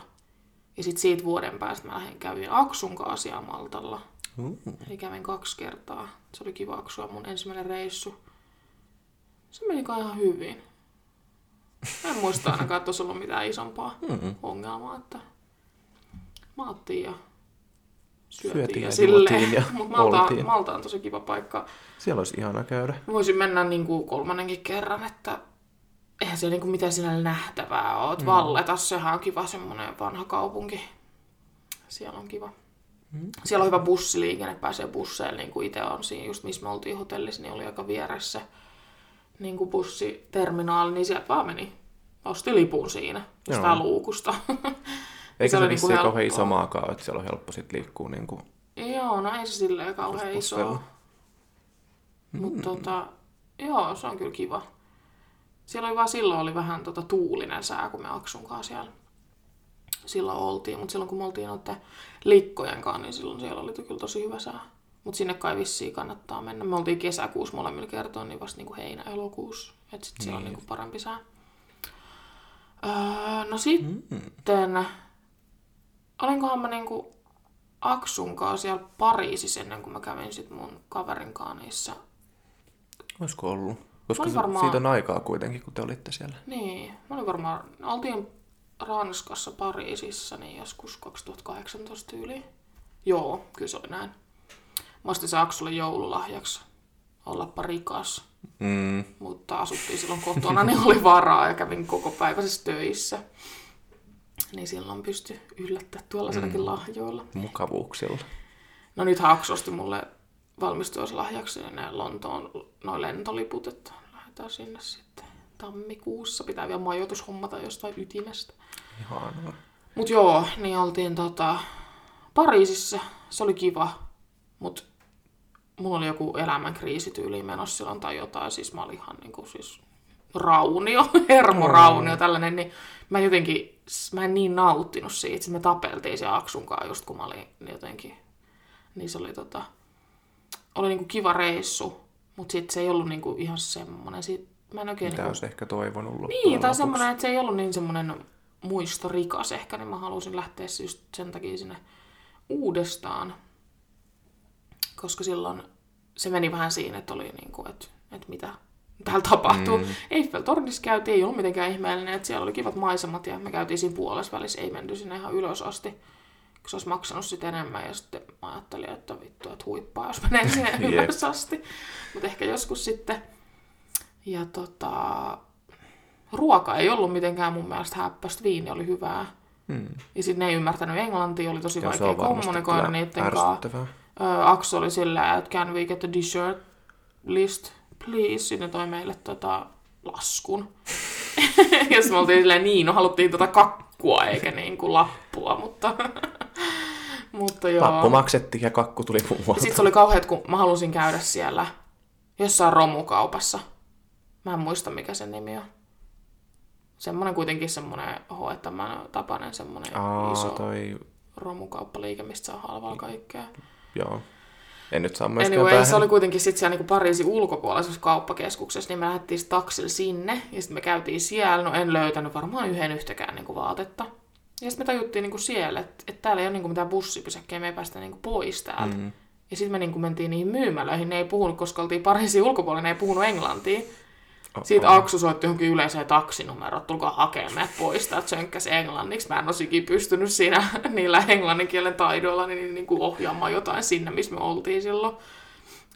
Ja sitten siitä vuoden päästä mä lähdin kävin Aksun kanssa Maltalla. Uh. Eli kävin kaksi kertaa. Se oli kiva Aksua, mun ensimmäinen reissu. Se meni ihan hyvin. En muista ainakaan, että olisi ollut mitään isompaa Mm. ongelmaa, että maattiin ja syötiin, Syötiin ja ja silleen. ja Mutta Malta. Malta on tosi kiva paikka. Siellä olisi ihana käydä. Voisin mennä niin kuin kolmannenkin kerran, että eihän siellä niin kuin mitään siinä nähtävää ole. Mm. Valleta, sehän on kiva semmoinen vanha kaupunki. Siellä on kiva. Mm. Siellä on hyvä bussiliikenne, pääsee busseille, niin kuin itse on siinä, just missä me oltiin hotellissa, niin oli aika vieressä niin kuin bussiterminaali, niin sieltä vaan meni. Osti lipun siinä, sitä Joo. luukusta. Eikä se, se niinku vissiin kauhean helppoa. iso maakaan, että siellä on helppo sit liikkua niin kuin Joo, no ei se silleen kauhean iso. Mutta tota, joo, se on kyllä kiva. Siellä oli vaan silloin oli vähän tota tuulinen sää, kun me Aksun kanssa siellä silloin oltiin. Mutta silloin kun me oltiin noiden likkojen kanssa, niin silloin siellä oli kyllä tosi hyvä sää. Mutta sinne kai vissiin kannattaa mennä. Me oltiin kesäkuussa molemmilla kertoa, niin vasta niinku heinä-elokuussa. Että sit siellä on Niin. niinku parempi sää. Öö, no sitten, olinkohan mä niinku Aksun kanssa siellä Pariisissa ennen kuin mä kävin sit mun kaverin kanssa niissä. Olisiko ollut? Koska Oli se, varmaan- siitä on aikaa kuitenkin, kun te olitte siellä. Niin, mä olin varmaan, oltiin Ranskassa Pariisissa niin joskus 2018 yli. Joo, kyllä se oli näin. Mä ostin se Aksulle joululahjaksi ollapa rikas, Mm. mutta asuttiin silloin kotona, niin oli varaa ja kävin koko päiväisessä töissä. Niin silloin pystyi yllättää tuollaisellakin mm. lahjoilla. Mukavuuksilla. No nyt Haks osti mulle valmistujaslahjaksi ne Lontoon noin lentoliput, että lähdetään sinne sitten tammikuussa. Pitää vielä majoitus hommata jostain ytimestä. Ihanaa. Mut joo, niin oltiin tota Pariisissa. Se oli kiva, mut mulla oli joku elämänkriisityyli menossa silloin tai jotain. Siis mä olin ihan niinku siis raunio, hermoraunio, tällainen, niin mä jotenkin, mä en niin nauttinut siitä, että me tapeltiin se Aksunkaan just kun mä olin niin jotenkin, niin se oli tota, oli niinku kiva reissu, mutta sitten se ei ollut niinku ihan semmoinen, sit, mä en oikein Mitä niinku, olisi ehkä toivonut loppujen niin, tai semmoinen, että se ei ollut niin semmoinen muistorikas ehkä, niin mä halusin lähteä just sen takia sinne uudestaan. Koska silloin se meni vähän siinä, että oli niin kuin, että, että mitä täällä tapahtuu. Mm. Eiffel-tornissa käytiin, ei ollut mitenkään ihmeellinen, että siellä oli kivat maisemat ja me käytiin siinä puolessa välissä, ei menty sinne ihan ylös asti. Kun se olisi maksanut sitten enemmän ja sitten mä ajattelin, että vittu, että huippaa, jos menee sinne ylös asti. Mutta ehkä joskus sitten. Ja tota, ruoka ei ollut mitenkään mun mielestä häppästä, viini oli hyvää. Mm. Ja sitten ne ei ymmärtänyt englantia, oli tosi Ja vaikea kommunikoida niiden kanssa. Ö, Aksu oli sillä, että can we get a dessert list, please. Sitten toi meille tota laskun. ja sitten me oltiin silleen, niin, no haluttiin tota kakkua eikä niin kuin lappua, mutta, mutta joo. Lappu maksettiin ja kakku tuli muualta. sitten se oli kauheat, kun mä halusin käydä siellä jossain romukaupassa. Mä en muista, mikä sen nimi on. Semmoinen kuitenkin semmoinen hoettaman tapainen semmoinen Aa, iso toi... romukauppaliike, mistä saa halvalla kaikkea. Joo. En nyt saa myöskään Anyway, päähän. se oli kuitenkin sitten siellä niinku Pariisin ulkopuolisessa kauppakeskuksessa, niin me lähdettiin taksilla sinne, ja sitten me käytiin siellä, no en löytänyt varmaan yhden yhtäkään niinku vaatetta. Ja sitten me tajuttiin niinku siellä, että et täällä ei ole niinku mitään bussipysäkkejä, me ei päästä niinku pois täältä. Mm. Ja sitten me niinku mentiin niihin myymälöihin, ne ei puhunut, koska oltiin Pariisin ulkopuolella, ne ei puhunut englantia. Sitten Aksu soitti johonkin yleiseen taksinumeroon, että tulkaa hakemaan meidät pois täältä sönkkäs englanniksi. Mä en olisi ikinä pystynyt siinä niillä englannin kielen taidoilla niin, niin kuin ohjaamaan jotain sinne, missä me oltiin silloin.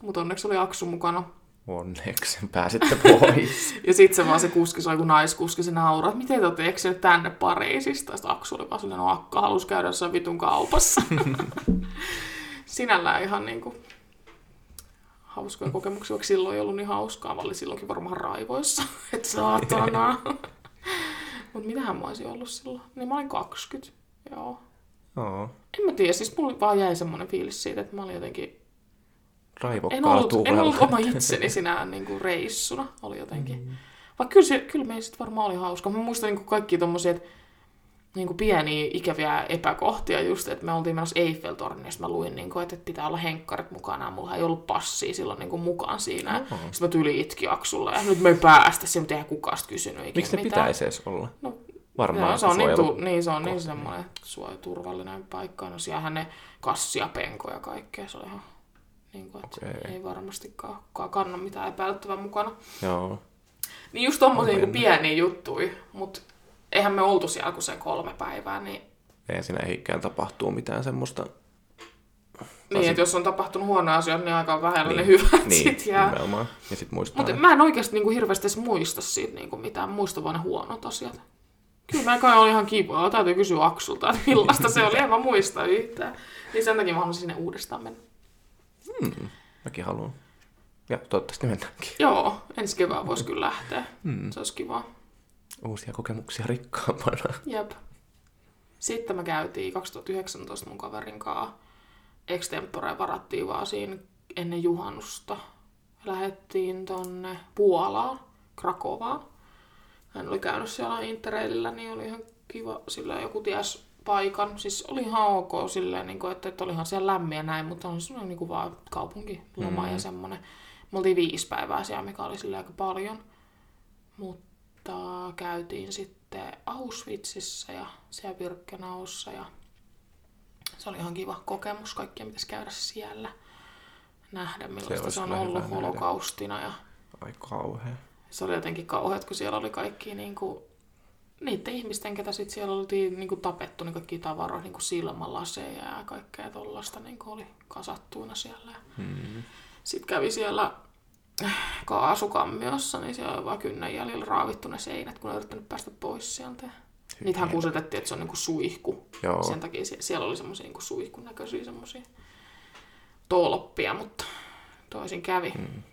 Mutta onneksi oli Aksu mukana. Onneksi pääsitte pois. Ja sitten se vaan se kuski, se kun naiskuski, se nauraa, että miten te olette eksynyt tänne Pariisista. Sitten Aksu oli vaan sellainen, no akka halusi käydä jossain vitun kaupassa. Sinällään ihan niinku hauskoja kokemuksia, vaikka silloin ei ollut niin hauskaa, vaan oli silloinkin varmaan raivoissa, että saatana. Mutta mitähän mä olisin ollut silloin? Niin mä olin 20, joo. Joo. En mä tiedä, siis mulla vaan jäi semmoinen fiilis siitä, että mä olin jotenkin... En Raivokkaalla ollut, en tuulella. ollut oma itseni sinä niin kuin reissuna, oli jotenkin. Mm. Vaikka kyllä, se, kyllä sitten varmaan oli hauska. Mä muistan niin kuin kaikki tommosia, että niin kuin pieniä ikäviä epäkohtia just, että me oltiin menossa Eiffeltorniin, ja sit mä luin, niin kuin, että pitää olla henkkarit mukana, ja mulla ei ollut passia silloin niin kuin mukaan siinä. Oho. Sitten mä tyli itki Aksulle, ja nyt me ei päästä siihen, mutta eihän kukaan kysynyt ikinä Miksi ne mitään. pitäisi edes olla? No, varmaan Joo, se on niin, tu- niin, se on niin semmoinen suoja, turvallinen paikka. No siellähän ne kassia, penkoja ja kaikkea. Se on ihan niin kuin, että Okei. ei varmastikaan kukaan kanna mitään epäilyttävää mukana. Joo. Niin just tommosia niin pieniä juttuja, mutta eihän me oltu siellä kuin se kolme päivää, niin, Ei siinä ehikään tapahtuu mitään semmoista. niin että jos on tapahtunut huonoja asioita, niin aika vähällä ne Niin, hyvät niin, sit jää. nimenomaan. Ja sit muistaa. Mutta mä en oikeasti niinku hirveästi edes muista siitä niinku mitään, muista vaan ne huonot asiat. Kyllä mä kai oli ihan kivaa, täytyy kysyä Aksulta, että millaista se oli, en mä muista yhtään. Niin sen takia mä haluaisin sinne uudestaan mennä. Mm, mäkin haluan. Ja toivottavasti mennäänkin. Joo, ensi kevään voisi kyllä lähteä. Mm. Se olisi kivaa. Uusia kokemuksia rikkaampana. Jep. Sitten me käytiin 2019 mun kaverin kanssa. Extempore varattiin vaan siinä ennen juhannusta. Lähettiin tonne Puolaan, Krakovaan. Hän oli käynyt siellä Interrailillä, niin oli ihan kiva. Sillä joku ties paikan. Siis oli ihan ok silleen, niin kuin, että, että olihan siellä lämmin ja näin, mutta on semmoinen niin kuin vaan kaupunkiloma mm. ja semmoinen. Me oltiin viisi päivää siellä, mikä oli silleen aika paljon. Mutta käytiin sitten Auschwitzissa ja siellä Birkenaussa ja se oli ihan kiva kokemus. Kaikkia pitäisi käydä siellä. Nähdä millaista se, se on ollut nähdä. holokaustina ja Ai kauhea. se oli jotenkin kauheat, kun siellä oli kaikki niinku, niiden ihmisten, ketä sit siellä oltiin niinku tapettu, niin kaikki tavaroita, niinku silmälaseja ja kaikkea tollasta niinku oli kasattuina siellä. Hmm. Sitten kävi siellä kaasukammiossa, niin siellä oli vaan kynnen jäljellä raavittu ne seinät, kun ne yrittänyt päästä pois sieltä. Niitähän kusetettiin, että se on niinku suihku. Joo. Sen takia sie- siellä oli semmoisia niinku suihkun näköisiä semmoisia tolppia, mutta toisin kävi. Mm.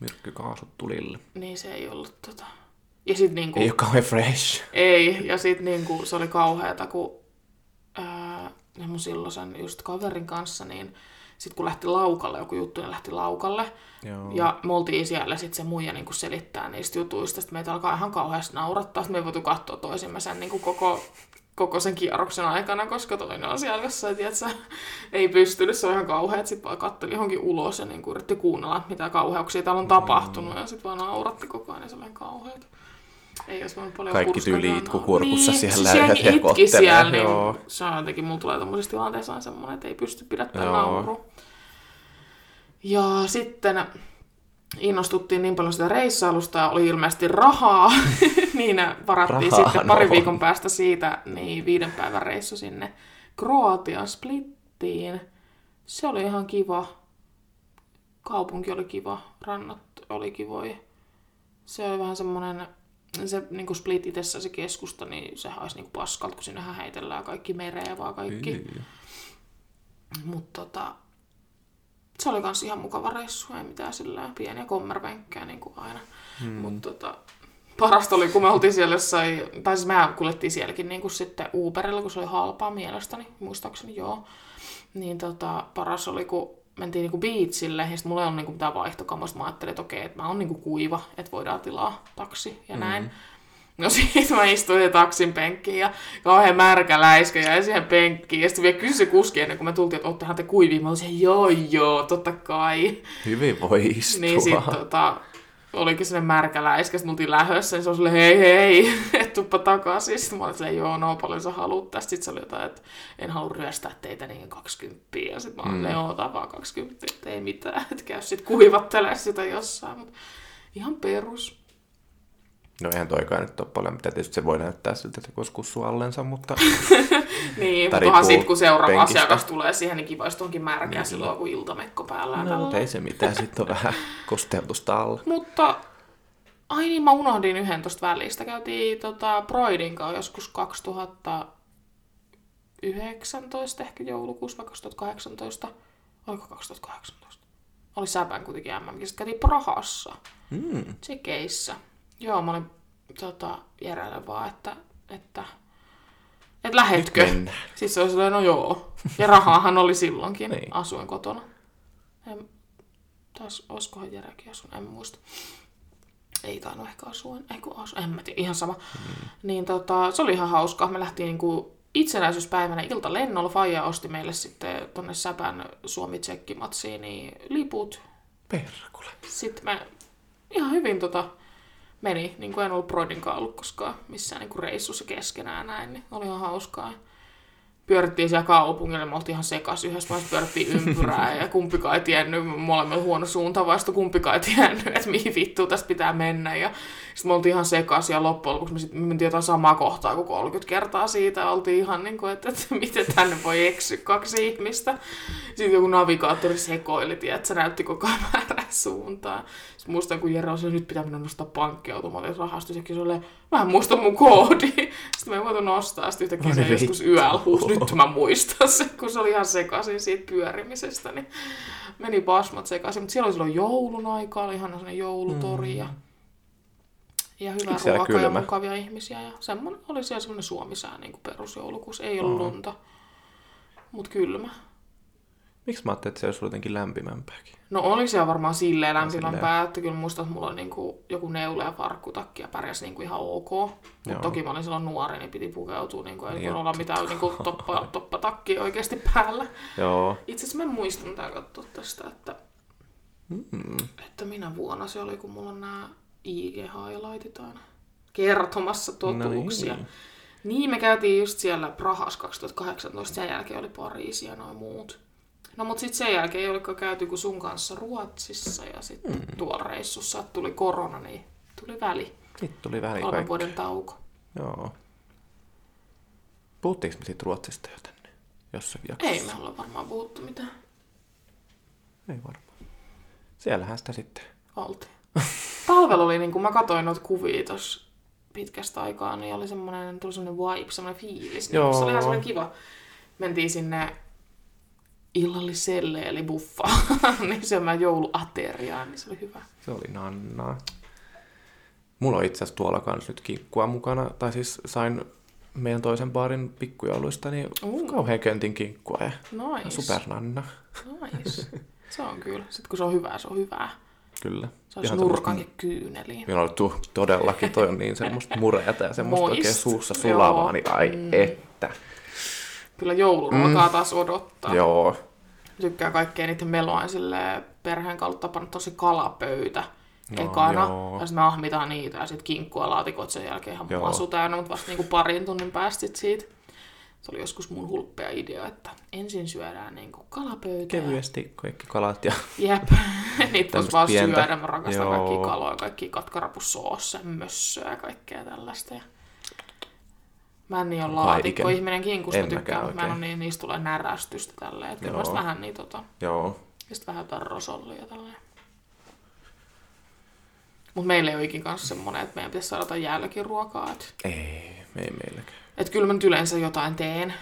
Myrkkykaasut tulille. Niin se ei ollut tota... Ja sit niinku... Ei ole kauhean fresh. Ei, ja sit niinku se oli kauheata, kun ää, mun silloisen just kaverin kanssa, niin sit kun lähti laukalle, joku juttu, niin lähti laukalle. Joo. Ja me oltiin siellä, sit se muija niinku selittää niistä jutuista, sit meitä alkaa ihan kauheasti naurattaa, sit me ei voitu katsoa toisimme sen niinku koko, koko sen kierroksen aikana, koska toinen on siellä jossain, tiedätkö, ei pystynyt, se on ihan kauheat, sit vaan katteli johonkin ulos ja niinku yritti kuunnella, että mitä kauheuksia täällä on tapahtunut, ja sit vaan nauratti koko ajan, ja se oli ihan kauheat. Ei olisi voinut paljon Kaikki tyyli enää. itkukurkussa niin, siellä siis ja jengi itki kohtelee, siellä, niin joo. se on jotenkin, mulla tulee tommosissa tilanteissa aina semmoinen, että ei pysty pidättämään nauru. Ja sitten innostuttiin niin paljon sitä reissailusta ja oli ilmeisesti rahaa, niin varattiin Rahaa, sitten pari no. viikon päästä siitä niin viiden päivän reissu sinne Kroatian Splittiin. Se oli ihan kiva. Kaupunki oli kiva, rannat oli kivoja. Se oli vähän semmoinen, se niin kuin Split itsessä se keskusta, niin se haisi niin kuin paskalta, kun sinnehän heitellään kaikki mereen vaan kaikki. Yy. Mutta tota, se oli kans ihan mukava reissu, ei mitään sillä pieniä kommervenkkejä niin kuin aina. Hmm. Mutta tota, parasta oli, kun me oltiin siellä jossain, tai siis mehän kuljettiin sielläkin niin kuin sitten Uberilla, kun se oli halpaa mielestäni, muistaakseni joo. Niin tota, paras oli, kun mentiin niinku beachille, ja sitten mulla ei ollut niinku mitään vaihtokamoista. Mä ajattelin, että okei, että mä oon niinku kuiva, että voidaan tilaa taksi ja näin. No siitä mä istuin taksin penkkiin ja kauhean märkä läiskä jäi siihen penkkiin. Ja sitten vielä kysyi kuski ennen kuin me tultiin, että oottehan te kuivia. Mä olisin, joo joo, totta kai. Hyvin voi istua. Niin sitten tota, olikin sellainen märkä läiskä, sitten me oltiin lähössä, niin se oli silleen, hei hei, et tuppa takaisin. Sitten mä olin silleen, joo, no paljon sä haluat tästä. Sitten se oli jotain, että en halua ryöstää teitä niin 20. Ja sitten mä olin, mm. joo, ota vaan 20, että ei mitään, että käy sitten kuivattelemaan sitä jossain. Mutta ihan perus. No eihän toikaan nyt ole paljon, mitä tietysti se voi näyttää siltä, että joskus suallensa, mutta Niin, mutta onhan sitten kun seuraava penkistä. asiakas tulee siihen, niin kiva, jos onkin märkää niin. silloin, kun iltamekko päällä. no, mutta ei se mitään, sitten on vähän kosteutusta alla. Mutta, ai niin, mä unohdin yhden tosta välistä. Käytiin tota, Broidin kanssa joskus 2019, ehkä joulukuussa vai 2018. Oliko 2018? Oli säpän kuitenkin MM. Sitten käytiin Prahassa, Mm. Tsekeissä. Joo, mä olin tota, Jerelle vaan, että, että, että lähetkö? Siis se oli silleen, no joo. Ja rahaahan oli silloinkin. Niin. Asuin kotona. En, taas, olisikohan Jerekin asunut, en muista. Ei tainnut ehkä asua, ei kun asu, en mä tiedä, ihan sama. Mm. Niin tota, se oli ihan hauska. Me lähtiin niinku itsenäisyyspäivänä iltalennolla. Faija osti meille sitten tonne Säpän suomi tsekkimatsiin niin liput. Perkule. Sitten me ihan hyvin tota, meni, niin kuin en ollut Broidinkaan ollut koskaan missään niin kuin reissussa keskenään näin, niin oli ihan hauskaa. Pyörittiin siellä kaupungilla, me oltiin ihan sekas yhdessä vaiheessa pyörittiin ympyrää ja kumpikaan ei tiennyt, molemmat huono suunta vasta kumpikaan ei tiennyt, että mihin vittu tästä pitää mennä. Ja sitten me oltiin ihan sekas ja loppujen lopuksi me, sit, me mentiin jotain samaa kohtaa kuin 30 kertaa siitä. Oltiin ihan niin kuin, että, että miten tänne voi eksyä kaksi ihmistä. Sitten joku navigaattori sekoili, että se näytti koko ajan väärään suuntaan. Sitten muistan, kun Jere oli nyt pitää mennä nostaa pankkiautomaatin rahastus, ja se oli mä en muista mun koodi. Sitten mä en voitu nostaa, sitten yhtäkkiä se joskus yöllä huusi, nyt mä muistan sen, kun se oli ihan sekaisin siitä pyörimisestä, niin meni pasmat sekaisin. Mutta siellä oli silloin joulun aika, oli ihan sellainen joulutori ja, ja hyvä siellä ruoka ja kylmä? mukavia ihmisiä. Ja semmoinen, oli siellä semmoinen suomisää niin kuin perusjoulukuussa, ei ollut lunta, mutta kylmä. Miksi mä ajattelin, että se olisi jotenkin lämpimämpääkin? No oli siellä varmaan silleen lämpimämpää, että kyllä muistan, että mulla oli niinku joku neule ja farkkutakki ja pärjäsi niinku ihan ok. Mutta toki mä olin silloin nuori, niin piti pukeutua, niinku, ei Niin, niin, olla mitään niinku toppa, toppatakki oikeasti päällä. Joo. Itse asiassa mä en muista mitään katsoa tästä, että, Mm. että minä vuonna se oli, kun mulla on nämä IG-highlightit aina kertomassa totuuksia. No niin. Niin, me käytiin just siellä Prahas 2018, sen jälkeen oli Pariisi ja noin muut. No mut sitten sen jälkeen ei olekaan käyty kuin sun kanssa Ruotsissa ja sitten mm. tuolla reissussa tuli korona, niin tuli väli. Sitten tuli väliin Kolmen kaikki. vuoden tauko. Joo. Puhuttiinko me siitä Ruotsista jo tänne? Jossakin jaksossa? Ei me olla varmaan puhuttu mitään. Ei varmaan. Siellähän sitä sitten. Oltiin. Talvella oli, niin kun mä katsoin noita kuvia tuossa pitkästä aikaa, niin oli semmoinen, tuli semmoinen vibe, semmoinen fiilis. Niin Joo. se oli ihan semmoinen kiva. Mentiin sinne illalliselle, eli buffa, niin syömään jouluateriaan, niin se oli hyvä. Se oli nannaa. Mulla on itse asiassa tuolla kanssa nyt kinkkua mukana. Tai siis sain meidän toisen baarin pikkujouluista niin Uu. kauhean köntin kinkkua ja Nice. supernanna. Nice. Se on kyllä. Sitten kun se on hyvää, se on hyvää. Kyllä. Se olisi nurkankin kyyneliin. On tu- todellakin, toi on niin semmoista mureata ja semmoista Moist. oikein suussa Joo. sulavaa, niin ai Mm. että. Kyllä jouluruokaa taas odottaa. Joo, Tykkää kaikkea niiden meloin silleen perheen kautta panna tosi kalapöytä No, ekana. joo. Ja sitten me ahmitaan niitä ja sitten kinkkua laatikot sen jälkeen ihan Joo. masu täynnä, mutta vasta niinku parin tunnin päästä sit siitä. Se oli joskus mun hulppea idea, että ensin syödään niinku kalapöytä. kevyesti kaikki kalat ja Jep, niitä voisi vaan pientä. syödä. Mä rakastan Joo. kaikkia kaloja, kaikki katkarapusoosseja, mössöä ja kaikkea tällaista. Ja... Mä en niin ole Kukaan ei laatikko-ihminen kinkusta En tykkään, mutta mä en ole niin, niistä tulee närästystä tälleen. Että mä vähän niin tota, joo. ja sitten vähän jotain rosollia tälleen. Mutta meillä ei ole ikin kanssa semmonen, että meidän pitäisi saada jotain jälkiruokaa. Että Ei, ei meilläkään. Et kyllä mä nyt yleensä jotain teen.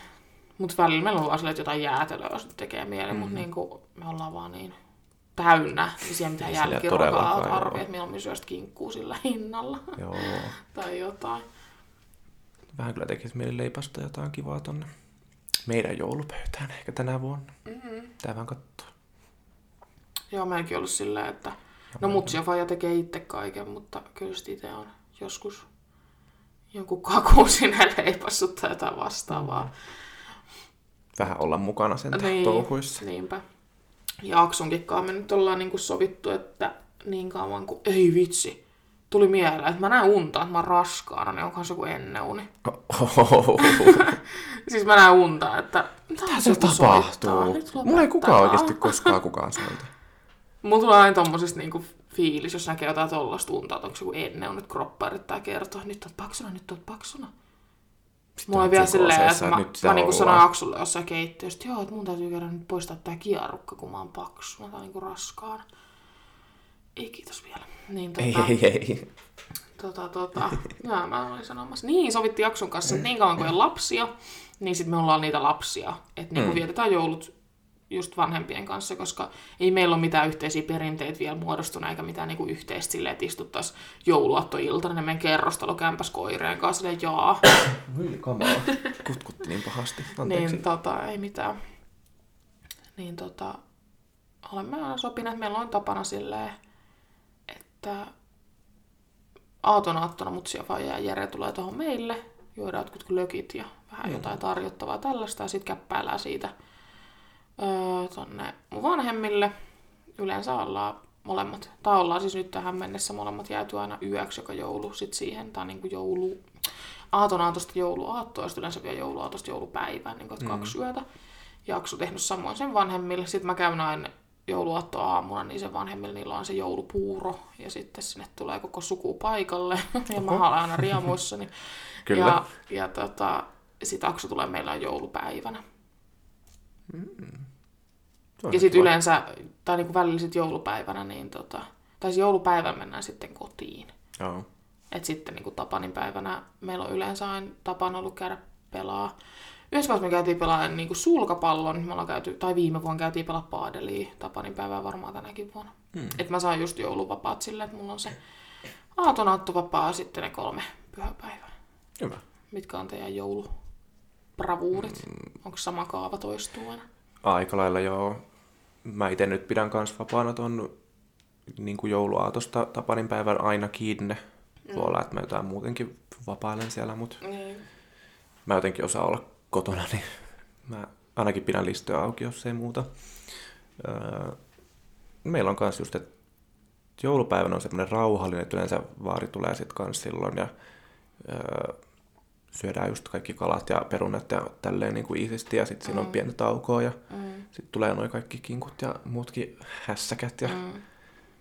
Mutta välillä meillä on vaan silleen, että jotain jäätelöä, jos nyt tekee mieli. Mm-hmm. Mutta niinku, me ollaan vaan niin täynnä. Niin siellä mitään jälkiruokaa tarvitse. joo. Että mieluummin syöstä kinkkuu sillä hinnalla. Joo. tai jotain. Vähän kyllä tekisi mieli leipasta jotain kivaa tonne meidän joulupöytään ehkä tänä vuonna. Mm-hmm. Tää vähän kattoo. Joo, meidänkin ollut silleen, että no mutsi ja faija tekee itse kaiken, mutta kyllä itse on joskus jonkun kakun sinne leipassut tai jotain vastaavaa. Vähän olla mukana sen niin. touhuissa. Niinpä. Ja Aksunkin kanssa me nyt ollaan niinku sovittu, että niin kauan kuin... Ei vitsi. Tuli mieleen, että mä näen unta, että mä oon raskaana, niin onkohan se joku enneuni. Ohohoho. Siis mä näen unta, että... Mitä se tapahtuu? Mulla ei kukaan oikeasti koskaan kukaan soita. Mulla tulee aina tommosesta niinku fiilis, jos näkee jotain tollasta unta, että onko se joku enneuni, että kroppa yrittää kertoa, nyt oot paksuna, nyt oot paksuna. Mulla on vielä silleen, että mä, mä niinku sanoin Aksulle jossain keittiöstä, joo, että mun täytyy käydä nyt poistaa tää kierrukka, kun mä oon paksuna tai niinku raskaana. Ei kiitos vielä. Niin, tota, Ei, ei, ei. tota, tota, joo, mä olin sanomassa. Niin, sovittiin Aksun kanssa, että niin kauan kuin ole lapsia, niin sitten me ollaan niitä lapsia. Että niin mm. vietetään joulut just vanhempien kanssa, koska ei meillä ole mitään yhteisiä perinteitä vielä muodostunut, eikä mitään niinku yhteistä silleen, että istuttaisiin jouluaattoiltana ne meidän kerrostalokämpäs koireen kanssa, silleen jaa. Hyi, kamala. Kutkutti niin pahasti. Anteeksi. niin tota, ei mitään. Niin tota, olemme aina sopineet, meillä on tapana silleen, että aatonaattona mutsi ja faija ja Jere tulee tuohon meille, juodaan jotkut lökit ja vähän mm. jotain tarjottavaa tällaista ja sitten käppäillään siitä öö, tonne mun vanhemmille. Yleensä ollaan molemmat. Tai ollaan siis nyt tähän mennessä molemmat jääty aina yöksi joka joulu sit siihen. Tai niin kuin joulu, aaton aatosta jouluaattoa ja sitten yleensä vielä jouluaatosta joulupäivään, niin että kaksi yötä. Jakso tehnyt samoin sen vanhemmille. Sitten mä käyn aina jouluaatto aamuna, niin se vanhemmilla niillä on se joulupuuro ja sitten sinne tulee koko suku paikalle ja mä olen aina riemuissani. Kyllä. Ja, ja tota, sitten Aksu tulee meillä joulupäivänä. On Ja sitten yleensä, tai niinku välillä sit joulupäivänä, niin tota, tai siis joulupäivällä mennään sitten kotiin. Joo. Et sitten niinku Tapanin päivänä meillä on yleensä aina tapana ollut käydä pelaa. Yhdessä vaiheessa me käytiin pelaa niinku sulkapallon, me ollaan käyty, tai viime vuonna käytiin pelaa paadelia Tapanin päivää varmaan tänäkin vuonna. Mm. Et mä saan just jouluvapaat silleen, että mulla on se aaton vapaa sitten ne kolme pyhäpäivää. Hyvä. Mitkä on teidän joulubravuurit? Mm. Onko sama kaava toistuu aina? Aika lailla joo. Mä itse nyt pidän kans vapaana ton niin kuin jouluaatosta Tapanin päivän aina kiinni. Voi olla, että mä jotain muutenkin vapailen siellä, mutta Niin. mä jotenkin osaan olla kotona, niin mä ainakin pidän listoja auki, jos ei muuta. Öö, meillä on kans just, että joulupäivänä on semmoinen rauhallinen, että yleensä vaari tulee sitten kans silloin ja öö, syödään just kaikki kalat ja perunat ja tälleen niin kuin iisisti ja sitten siinä on pientä taukoa ja Mm. sitten tulee noin kaikki kinkut ja muutkin hässäkät ja Mm.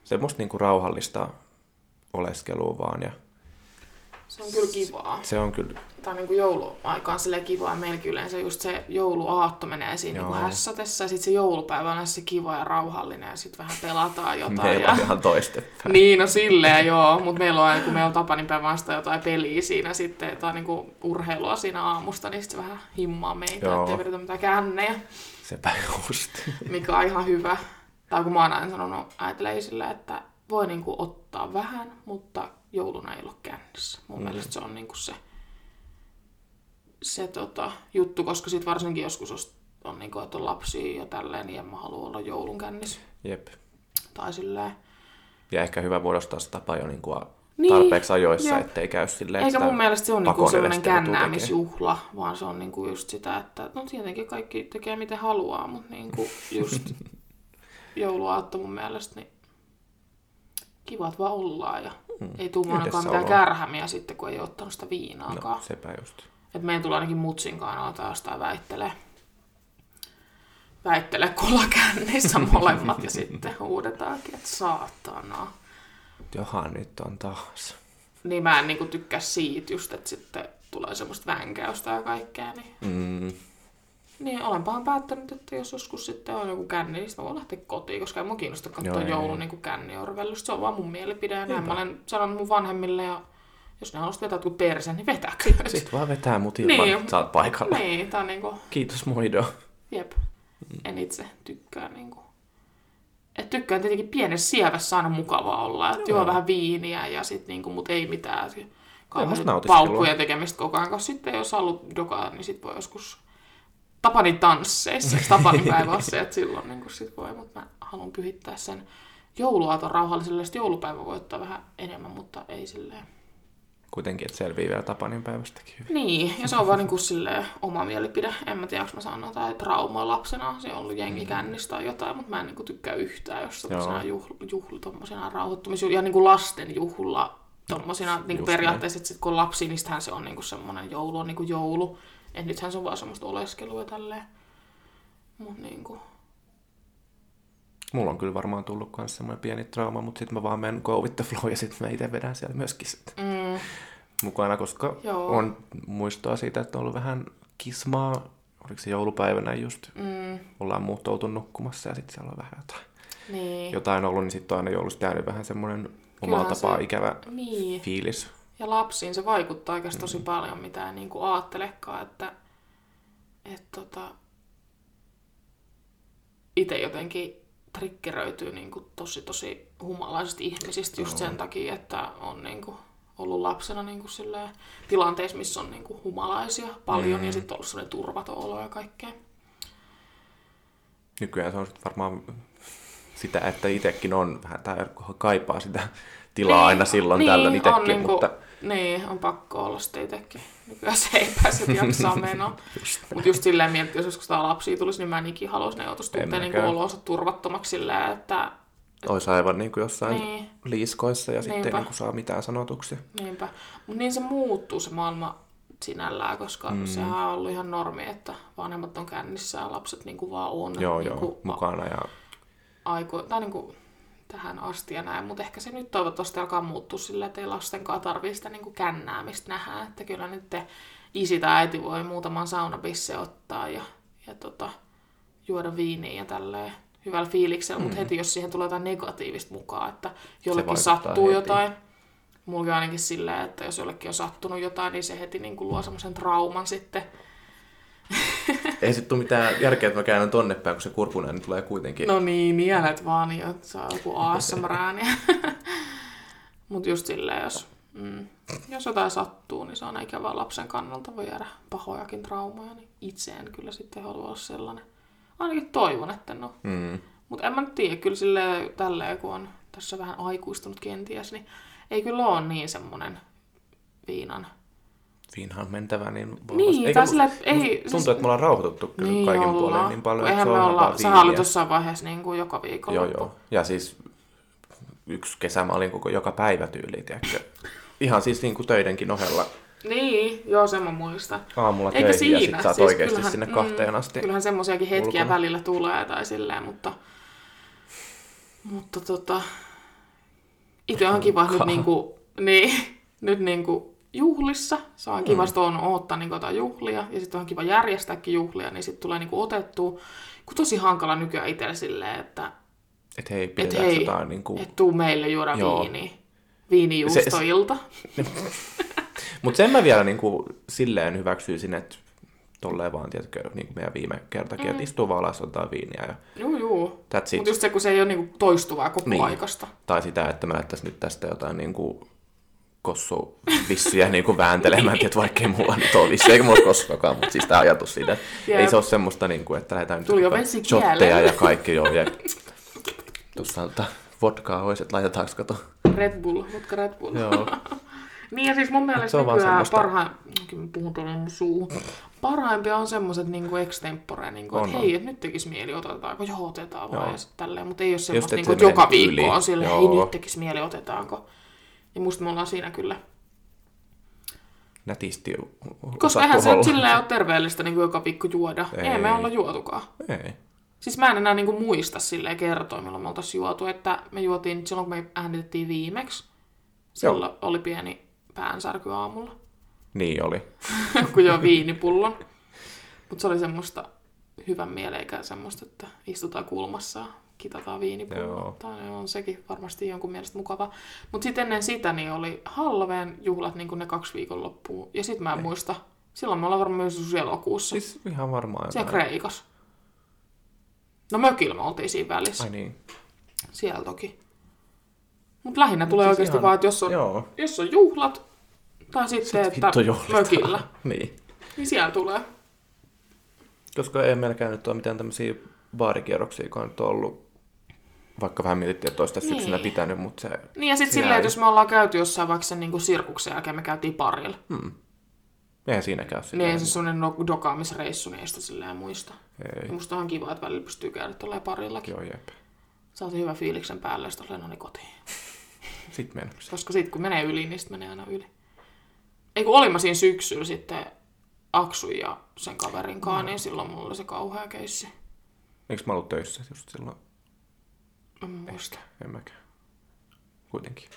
semmoista niin kuin rauhallista oleskelua vaan ja Se on kyllä kivaa. se on kyllä, Tai niin kuin jouluaikaan silleen kivaa. Meilläkin yleensä just se jouluaatto menee siinä niin hässätessä. Ja sitten se joulupäivä on se kiva ja rauhallinen. Ja sitten vähän pelataan jotain. meillä ja... on ihan toistepäin. Niin, no silleen joo, mutta meillä on aina, kun meillä on Tapanin vasta jotain peliä siinä sitten, tai niinku urheilua siinä aamusta, niin sitten vähän himmaa meitä, Joo. ettei vedetä mitään kännejä, Sepä just. mikä on ihan hyvä. Tai kun mä oon aina sanonut äitille sillä, että voi niinku ottaa vähän, mutta jouluna ei ole kännissä. Mun mm. mielestä se on niinku se, se tota, juttu, koska sit varsinkin joskus jos on niinku, että on lapsia ja tälleen, niin en mä halua olla joulun kännissä. Jep. Tai silleen. Ja ehkä hyvä muodostaa se tapa jo niin kuin Niin, tarpeeksi ajoissa, jep. ettei käy silleen, Eikä mun mielestä se on niinku sellainen kännäämisjuhla, vaan se on niinku just sitä, että no tietenkin kaikki tekee miten haluaa, mutta niinku just jouluaatto mun mielestä, niin kiva, että vaan ollaan ja mm. ei tule ainakaan mitään kärhämiä sitten, kun ei ole ottanut sitä viinaakaan. No, sepä just. Et meidän tulee ainakin mutsinkaan aletaan jostain väittelee. Väittele, kun ollaan kännissä molemmat ja sitten huudetaankin, että saatana. Johan nyt on taas. Niin mä en niinku tykkää siitä just, että sitten tulee semmoista vänkäystä ja kaikkea. Niin, Mm, niin olenpahan päättänyt, että jos joskus sitten on joku känni, niin sitten mä voin lähteä kotiin, koska ei mun kiinnosta katsoa joulun niin känniorvellusta. Se on vaan mun mielipide ja näin mä olen sanonut mun vanhemmille ja jos ne haluaisi vetää jotkut persen, niin vetäkö. Sitten vaan vetää mut ilman, Niin. sä oot paikalla. Niin. tää on niinku, Kiitos Moido. jep, en itse tykkää niinku. Et tykkään tietenkin pienessä sievässä aina mukavaa olla, että juo vähän viiniä ja sit niinku, mut ei mitään kauhean paukkujen tekemistä koko ajan, koska sitten jos haluat dokaa, niin sit voi joskus Tapanin tansseissa, Tapanin että silloin niin sit voi, mutta mä haluan pyhittää sen jouluaaton rauhalliselle, sitten joulupäivä voi ottaa vähän enemmän, mutta ei silleen. Kuitenkin, että selvii vielä Tapanin päivästäkin hyvin. Niin, ja se on vaan niin kuin silleen oma mielipide. En mä tiedä, onko mä sanon jotain traumaa lapsena. Se on ollut jengi kännistä tai jotain, mutta mä en niin kuin tykkää yhtään, jos tommosena juhla, juhla tommosena rauhoittumis- ja niin kuin lasten juhla tommosina niin kuin periaatteessa, että sit kun on lapsi, niin se on niin kuin semmoinen joulu on niin kuin joulu. Et nythän se on vaan semmoista oleskelua tälleen. Mut niin kuin, Mulla on kyllä varmaan tullut myös semmoinen pieni trauma, mutta sitten mä vaan menen go with the flow ja sitten mä itse vedän siellä myöskin sit mm, mukana, koska Joo. on muistoa siitä, että on ollut vähän kismaa. Oliko se joulupäivänä just? mm, Ollaan muutoutu nukkumassa ja sitten siellä on vähän jotain, niin. jotain ollut, niin sitten on aina joulusta jäänyt vähän semmoinen omalla tapaa se- ikävä Niin. fiilis. Ja lapsiin se vaikuttaa oikeasti Mm. tosi paljon, mitä ei niinku ajattelekaan, että et tota, itse jotenkin triggeröityy niinku tosi tosi humalaisista ihmisistä just sen takia, että on niinku ollut lapsena niinku silleen, tilanteissa, missä on niinku humalaisia paljon Mm. ja sitten ollut sellainen turvaton olo ja kaikkea. Nykyään se on sit varmaan sitä, että itsekin on vähän, tai kaipaa sitä tilaa aina silloin niin, tällöin itsekin, niinku, mutta Niin, on pakko olla sitten itsekin. Nykyään se ei pääse jaksaa menoa. Mutta just silleen miettii, jos joskus tää lapsia tulisi, niin mä en ikinä haluaisi ne joutuisi tuntea niin olonsa turvattomaksi silleen, että Olisi aivan niin kuin jossain Niin. liiskoissa ja sitten niin kuin saa mitään sanotuksia. Niinpä. Mutta niin se muuttuu se maailma sinällään, koska mm. sehän on ollut ihan normi, että vanhemmat on kännissä ja lapset niinku vaan on Joo, niinku joo, mukana ja aiku- tai niinku tähän asti ja näin, mutta ehkä se nyt toivottavasti alkaa muuttua sillä, että ei lastenkaan tarvitse sitä niinku kännäämistä nähdä, että kyllä nyt te isi tai äiti voi muutaman saunabisse ottaa ja, ja tota, juoda viiniä ja tälleen hyvällä fiiliksellä, mm. mutta heti jos siihen tulee jotain negatiivista mukaan, että jollekin sattuu heti. jotain, mulla ainakin silleen, että jos jollekin on sattunut jotain, niin se heti niin kuin luo semmoisen trauman sitten. Ei sitten tule mitään järkeä, että mä käännän tonne päin, kun se kurkunen niin tulee kuitenkin. No niin, nielet vaan, niin että saa joku ASMR-ääni. Mutta just silleen, jos, mm, jos jotain sattuu, niin se on ikävää lapsen kannalta. Voi jäädä pahojakin traumoja, niin itse en kyllä sitten halua olla sellainen. Ainakin toivon, että no. Mm. Mutta en mä nyt tiedä, kyllä silleen, tälleen, kun on tässä vähän aikuistunut kenties, niin ei kyllä ole niin semmoinen viinan. Viinaan mentävä, niin. Niin, Eikä silleen, että ei... Tuntuu, että me ollaan rauhoituttu kyllä niin kaikin ollaan. puolin niin paljon, Kun että Eihän se me olla, sehän oli jossain vaiheessa niin kuin joka viikon Joo, joo. Ja siis yksi kesä mä olin koko joka päivä tyyli, tiedätkö? Ihan siis niin kuin töidenkin ohella Niin, joo, sen mä muistan. aamulla Eikä töihin ja siinä. sit saat Siis oikeasti kyllähän- sinne mm, kahteen asti. Kyllähän semmoisiakin hetkiä ulkona. välillä tulee tai silleen, mutta... Mutta tota... Itse on kiva nyt Hankala. niinku... Niin, nyt niinku juhlissa. Se on kiva, Mm. on odottaa niinku jotain juhlia. Ja sitten on kiva järjestääkin juhlia, niin sitten tulee niinku otettua. Kun tosi hankala nykyään itsellä silleen, että Et hei, et hei, jotain niin kuin... et tuu meille juoda Joo. viiniä. Viinijuustoilta. Mutta sen mä vielä niin kuin silleen hyväksyisin, että tolleen vaan, tiedätkö, niin kuin meidän viime kertakin, mm. että istuu vaan alas, ottaa viiniä ja that's it. Mutta just se, kun se ei ole niinku toistuvaa koko Niin. aikasta. Tai sitä, että mä näyttäisin nyt tästä jotain niin kuin kossuvissyjä niin kuin vääntelemään, että vaikka ei mulla nyt ole vissyjä, eikä mulla ole kossuakaan, mutta siis tämä ajatus siitä, että Jep. ei se ole semmoista, niin kuin, että lähdetään nyt Tuli ottaa vesi shotteja ja kaikki joo, ja tuossa vodkaa olisi, että laitetaanko kato. Red Bull, vodka Red Bull. Joo. Niin ja siis mun mielestä Se on nykyään semmoista- parhain... Kyllä puhun tuolla mun suuhun. Parhaimpia on semmoset niinku extempore, niinku, että on. hei, et nyt tekis mieli, otetaanko? Joo, otetaan vaan. Joo. Ja sit tälleen, mutta ei ole semmoista, niinku, että joka viikko yli. on silleen, hei, nyt tekis mieli, otetaanko? Ja musta me ollaan siinä kyllä. Nätisti Koska eihän se nyt silleen ole terveellistä niinku joka viikko juoda. Ei. ei me olla juotukaan. Ei. Siis mä en enää niinku muista silleen kertoa, milloin me oltais juotu, että me juotiin silloin, kun me äänitettiin viimeksi. Silloin oli pieni päänsärky aamulla. Niin oli. kun joo viinipullon. Mutta se oli semmoista hyvän mieleikä semmoista, että istutaan kulmassa viinipulloa. Joo. Tai on sekin varmasti jonkun mielestä mukava. Mutta sitten ennen sitä niin oli Halloween juhlat niin ne kaksi viikonloppua. Ja sitten mä en muista. Silloin me ollaan varmaan myös joskus elokuussa. Siis ihan varmaan siellä. Kreikassa. No mökillä me oltiin siinä välissä. Ai niin. Siellä toki. Mutta lähinnä tulee siis oikeasti ihan- vaan, että jos on, Joo. jos on juhlat, tai sitten, Sit että mökillä, Niin. niin siellä tulee. Koska ei meilläkään nyt ole mitään tämmöisiä baarikierroksia, kun on nyt ollut, vaikka vähän mietittiin, että olisi tässä Niin. syksynä pitänyt, mutta se... Niin ja sitten se silleen, että jos me ollaan käyty jossain vaikka sen niin sirkuksen jälkeen, me käytiin parilla. Hmm. Eihän siinäkään Niin silleen. ei se sellainen no- dokaamisreissu, niin ei sitä silleen muista. Ei. Ja musta on kiva, että välillä pystyy käydä tolleen parillakin. Joo, jep. Saatiin hyvän fiiliksen päälle ja sitten no niin kotiin. Sitten mennään. Koska sit kun menee yli, niin sit menee aina yli. Ei kun olin mä siinä syksyllä sitten Aksun ja sen kaverin kanssa, niin silloin mulla oli se kauhea keissi. Eikö mä ollut töissä just silloin? Muista. En mäkään. Kuitenkin.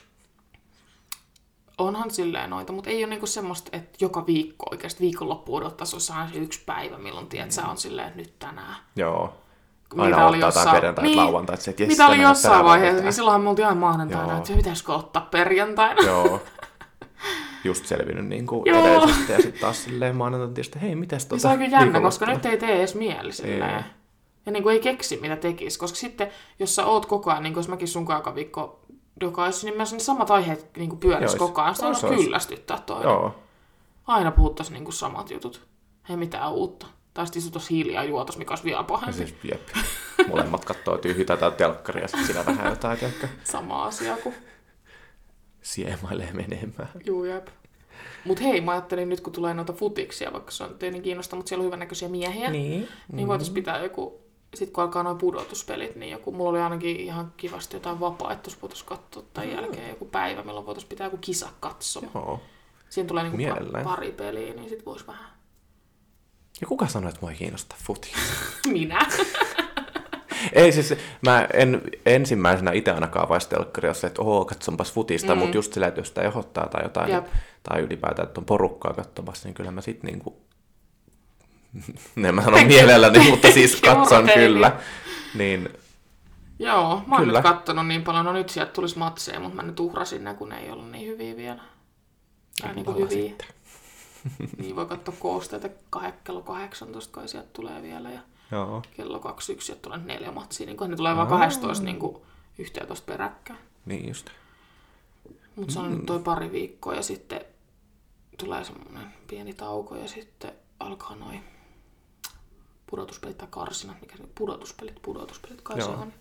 Onhan silleen noita, mutta ei ole niinku semmoista, että joka viikko oikeasti viikonloppu odottaisi, olisi aina se yksi päivä, milloin tiedät, sä on silleen, että nyt tänään. Joo. Mitä Aina oli ottaa jossain- perjantai niin, lauantai, että se, et jes, Mitä oli jossain vaiheessa, niin silloinhan me oltiin aina maanantaina, Joo. että pitäisikö ottaa perjantaina. Joo. Just selvinnyt niin kuin edellisestä ja sitten taas silleen maanantaina tietysti, hei, mitäs Ja tota se on kyllä jännä, koska nyt ei tee edes mieli silleen. Ei. Ja niin kuin ei keksi, mitä tekisi. Koska sitten, jos sä oot koko ajan, niin kuin jos mäkin sun joka viikko dokaisin, niin myös ne samat aiheet niin kuin pyörisi koko ajan. Sitä on kyllästyttää toinen. Joo. Aina puhuttaisiin niin kuin samat jutut. Ei mitään uutta. Tai sitten istutus hiljaa ja juotas, mikä olisi vielä Ja pahempi. siis, jep. Molemmat kattoo tyhjytä tai telkkaria, ja sitten siinä vähän jotain, tiedätkö, Sama asia kuin siemailee menemään. juu jep. Mut hei, mä ajattelin nyt, kun tulee noita futiksia, vaikka se on teidän kiinnosta, mutta siellä on hyvännäköisiä miehiä. Niin. Niin voitaisiin pitää joku sitten kun alkaa noin pudotuspelit, niin joku, mulla oli ainakin ihan kivasti jotain vapaaehtoista voitaisiin katsoa tämän jälkeen joku päivä, milloin voitaisiin pitää joku kisa katsoa. Joo. Siinä tulee niinku pa- pari peliä, niin sit vois vähän. Ja kuka sanoi, että mua ei kiinnosta futi? Minä. ei siis, mä en ensimmäisenä itse ainakaan vaistelkkarissa, että oo, katsonpas futista, mm. mutta just sillä, että jos sitä ehdottaa tai jotain, Jep. tai ylipäätään, että on porukkaa katsomassa, niin kyllä mä sit niinku, en mä sano mielelläni, mutta siis katson kyllä. Niin, Joo, mä oon Kyllä. nyt kattonut niin paljon, no nyt sieltä tulisi matseja, mutta mä nyt uhrasin ne, kun ne ei ollut niin hyviä vielä. Tai niin kuin hyviä. sitten. Niin voi katsoa koosteita kah- kello 18, kai sieltä tulee vielä, ja joo. kello 21 sieltä tulee neljä matsia, niin kun ne tulee vaan 12 niin kuin 11 peräkkäin. Niin just. Mutta se on nyt toi pari viikkoa ja sitten tulee semmoinen pieni tauko ja sitten alkaa noin pudotuspelit tai karsinat, mikä se pudotuspelit, pudotuspelit kai se Joo. on.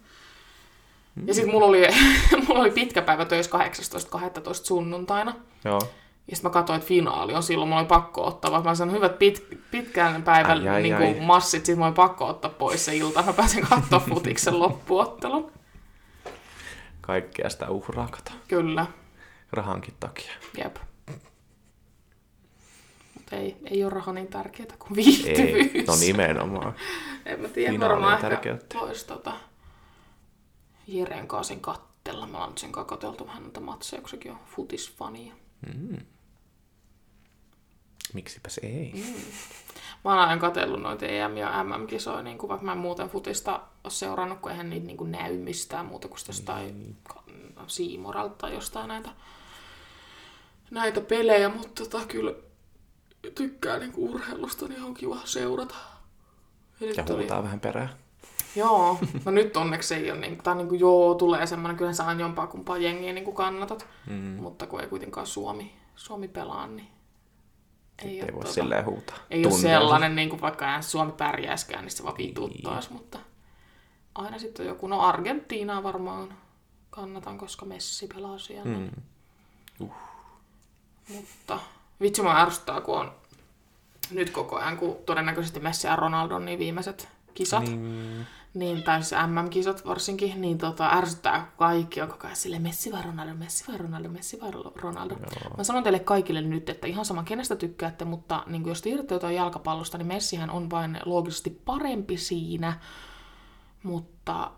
Ja sitten mulla oli, mulla oli pitkä päivä töissä 18.12. sunnuntaina. Joo. Ja sitten mä katsoin, että finaali on silloin, mulla oli pakko ottaa, vaikka mä sanoin hyvät pit, pitkän päivän Ai, ai, niin ai. kuin massit, sitten mulla oli pakko ottaa pois se ilta, mä pääsen katsoa futiksen loppuottelun. Kaikkea sitä uhraa, kato. Kyllä, Rahankin takia. jep. Mutta ei, ei ole raha niin tärkeää kuin viihtyvyys. Ei, no nimenomaan. En mä tiedä, Finaali varmaan on ehkä tärkeyttä. vois tota Jeren kanssa sen kattella. Mä oon sen kanssa katseltu vähän noita matseja, kun sekin on futisfania. Miksipäs ei. Mm. Mä oon aina katsellut noita EM- ja MM-kisoja, niin kuin vaikka mä en muuten futista ole seurannut, kun eihän niitä niin kuin näy mistään muuta kuin jostain ka- Siimoralta tai jostain näitä, näitä pelejä, mutta tota, kyllä tykkää niin kuin urheilusta, niin on kiva seurata. Ja Ja oli- huutaa vähän perään. Joo, no nyt onneksi ei ole, niin, tai niin kuin, joo, tulee semmoinen, kyllä sä aina jompaa kumpaa jengiä niin kuin kannatat, Mm. mutta kun ei kuitenkaan Suomi, Suomi pelaa, niin ei, Ei ole, voi tota- silleen huutaa. ei ole sellainen, niin kuin vaikka eihän Suomi pärjäiskään, niin se vaan vituttaisi, mutta aina sitten on joku, no Argentiinaa varmaan kannatan, koska Messi pelaa siellä. Mm. Mutta vitsi mä ärsyttää, kun on nyt koko ajan, kun todennäköisesti Messi ja Ronaldo on niin viimeiset kisat, Niin, niin, tai siis MM-kisat varsinkin, niin tota, ärsyttää, kaikki on koko ajan sille Messi vai Ronaldo, Messi vai Ronaldo, Messi vai Ronaldo. Joo. Mä sanon teille kaikille nyt, että ihan sama kenestä tykkäätte, mutta niin jos tiedätte jotain jalkapallosta, niin Messihän on vain loogisesti parempi siinä, mutta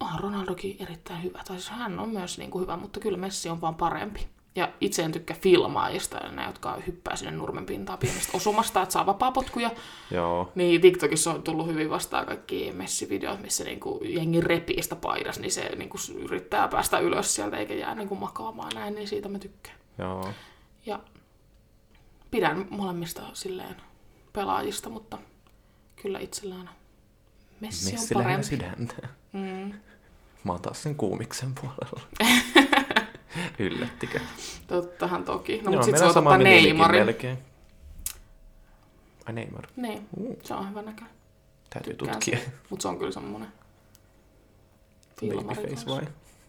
on Ronaldokin erittäin hyvä. Tai siis hän on myös niin kuin hyvä, mutta kyllä Messi on vaan parempi. Ja itse en tykkää filmaajista, ne, jotka hyppää sinne nurmen pintaan pienestä osumasta, että saa vapaapotkuja. joo. Niin TikTokissa on tullut hyvin vastaan kaikki messivideot, missä niinku jengi repii sitä paidas, niin se niinku yrittää päästä ylös sieltä eikä jää niinku makaamaan näin, niin siitä mä tykkään. Joo. Ja pidän molemmista silleen pelaajista, mutta kyllä itsellään Messi, on parempi. sydäntä. Mm, Mä oon taas sen kuumiksen puolella. Yllättikö? tottahan toki. No, Joo, mutta sit se sama ottaa Neymarin. melkein. Ai Neymar. Niin, Uh, se on hyvä näköinen. täytyy Tykkään tutkia. Mutta se on kyllä filmari Babyface vai?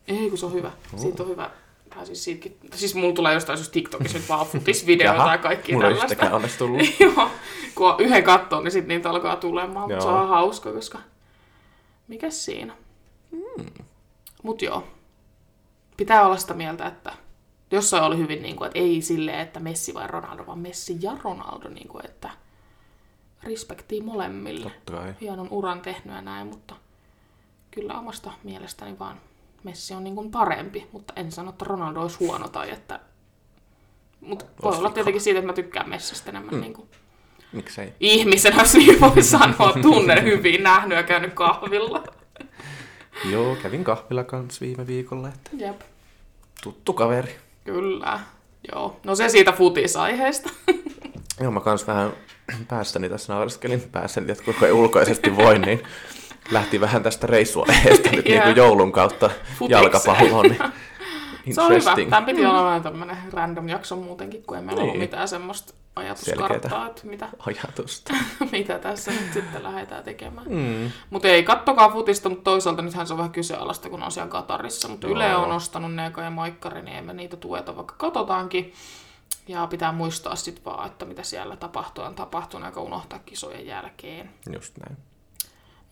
Ei, kun se on hyvä. Oh. Siitä on hyvä. Tai siis, siitäkin, siis mulla tulee jostain jos TikTokissa nyt vaan futisvideoita ja kaikki Mulla ei tällaista. yhtäkään onneksi tullut. Joo, kun on yhden kattoon, niin sitten niitä alkaa tulemaan, mutta se on hauska, koska mikäs siinä? Mm. Mut joo, pitää olla sitä mieltä, että jossain oli hyvin niin kuin, että ei silleen, että Messi vai Ronaldo, vaan Messi ja Ronaldo, niin kuin, että respektii molemmille. Totta kai. Hienon uran tehnyt ja näin, mutta kyllä omasta mielestäni vaan Messi on niin kuin parempi, mutta en sano, että Ronaldo olisi huono tai että... Mutta voi olla tietenkin siitä, että mä tykkään Messistä enemmän mm. niin kuin Miksei? ihmisenä, jos niin voi sanoa, tunnen hyvin, nähnyt ja käynyt kahvilla. Joo, kävin kahvilla kanssa viime viikolla, että Jep, tuttu kaveri. kyllä. Joo, no se siitä futisaiheesta. Joo, mä kans vähän päässäni tässä naureskelin päässäni, että kuinka ei ulkoisesti voi, niin lähti vähän tästä reissuaiheesta nyt niin Jep. kuin joulun kautta Futikseen. jalkapalloon. Niin Se on hyvä. Tämä piti olla vähän tämmöinen random jakso muutenkin, kun ei meillä ollut Niin. mitään semmoista ajatuskarttaa, Selkeätä. että mitä, Ajatusta. mitä tässä nyt sitten lähdetään tekemään. Mm. Mutta ei, kattokaa futista, mutta toisaalta nythän se on vähän kyseenalaista, kun on siellä Katarissa. Mutta. Yle on ostanut ne ja Maikkari, niin emme niitä tueta, vaikka katsotaankin. Ja pitää muistaa sitten vaan, että mitä siellä tapahtuu, on tapahtunut, eikä unohtaa kisojen jälkeen. Just näin.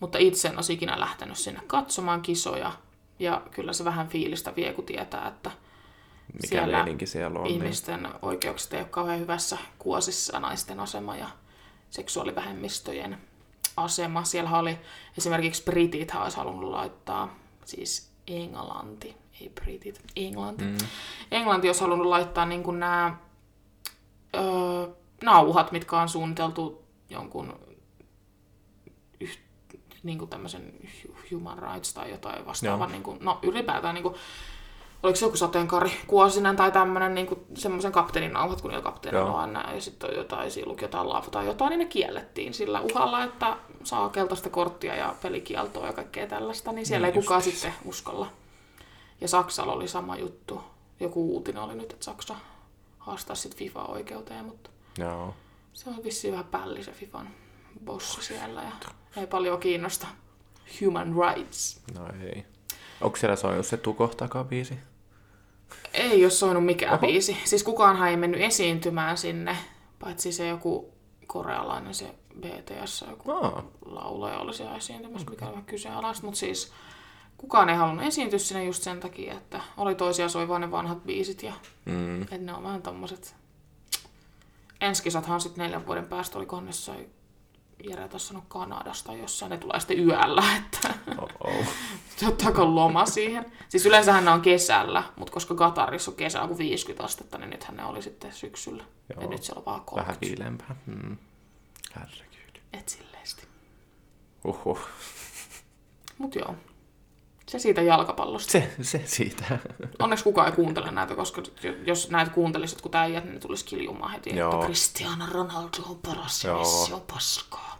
Mutta itse en olisi ikinä lähtenyt sinne katsomaan kisoja. Ja kyllä se vähän fiilistä vie, kun tietää, että Mikä siellä meininki siellä on. Niin. ihmisten oikeukset ei ole kauhean hyvässä kuosissa naisten asema ja seksuaalivähemmistöjen asema. Siellä oli esimerkiksi britit olisi halunnut laittaa, siis Englanti, ei britit, Englanti. Mm. Englanti olisi halunnut laittaa niin kuin nämä öö, nauhat, mitkä on suunniteltu jonkun yh, niin kuin tämmöisen human rights tai jotain vastaavaa, niin kuin, no ylipäätään niin kuin, oliko se joku sateenkaari kuosinen tai tämmöinen niin semmoisen kapteenin nauhat, kun niillä kapteenilla on nämä, ja sitten on jotain, siinä luki jotain laavu tai jotain, niin ne kiellettiin sillä uhalla, että saa keltaista korttia ja pelikieltoa ja kaikkea tällaista, niin siellä Niin ei kukaan sitten uskalla. Ja Saksalla oli sama juttu. Joku uutinen oli nyt, että Saksa haastaa sitten FIFA-oikeuteen, mutta Joo. se on vissiin vähän pälli se FIFAn bossi siellä ja ei paljon kiinnosta human rights. No ei. Onko siellä soinut se Tuko takabiisi? Ei ole soinut mikään Oho. biisi. Siis kukaanhan ei mennyt esiintymään sinne, paitsi se joku korealainen se BTS, joku Aa, laulaja oli siellä esiintymässä, mikä on kyseenalaista, mutta siis kukaan ei halunnut esiintyä sinne just sen takia, että oli toisia soi vaan ne vanhat biisit ja mm, että ne on vähän tommoset... Enskisathan sitten neljän vuoden päästä oli jossain Jere taas sanoi Kanadasta jossain, ne tulee sitten yöllä, että ottaako loma siihen. Siis yleensähän ne on kesällä, mutta koska Katarissa on kesä kuin 50 astetta, niin nythän ne oli sitten syksyllä. Joo. Ja nyt siellä on vaan Vähän 30. viileämpää. Mm. Herregud. Et silleesti. Uhuh. Mut joo. Se siitä jalkapallosta. Se, se siitä. Onneksi kukaan ei kuuntele näitä, koska jos näitä kuuntelisit jotkut äijät, niin ne tulisi kiljumaan heti, Joo. että Cristiano Ronaldo on paras ja. Messi on paskaa.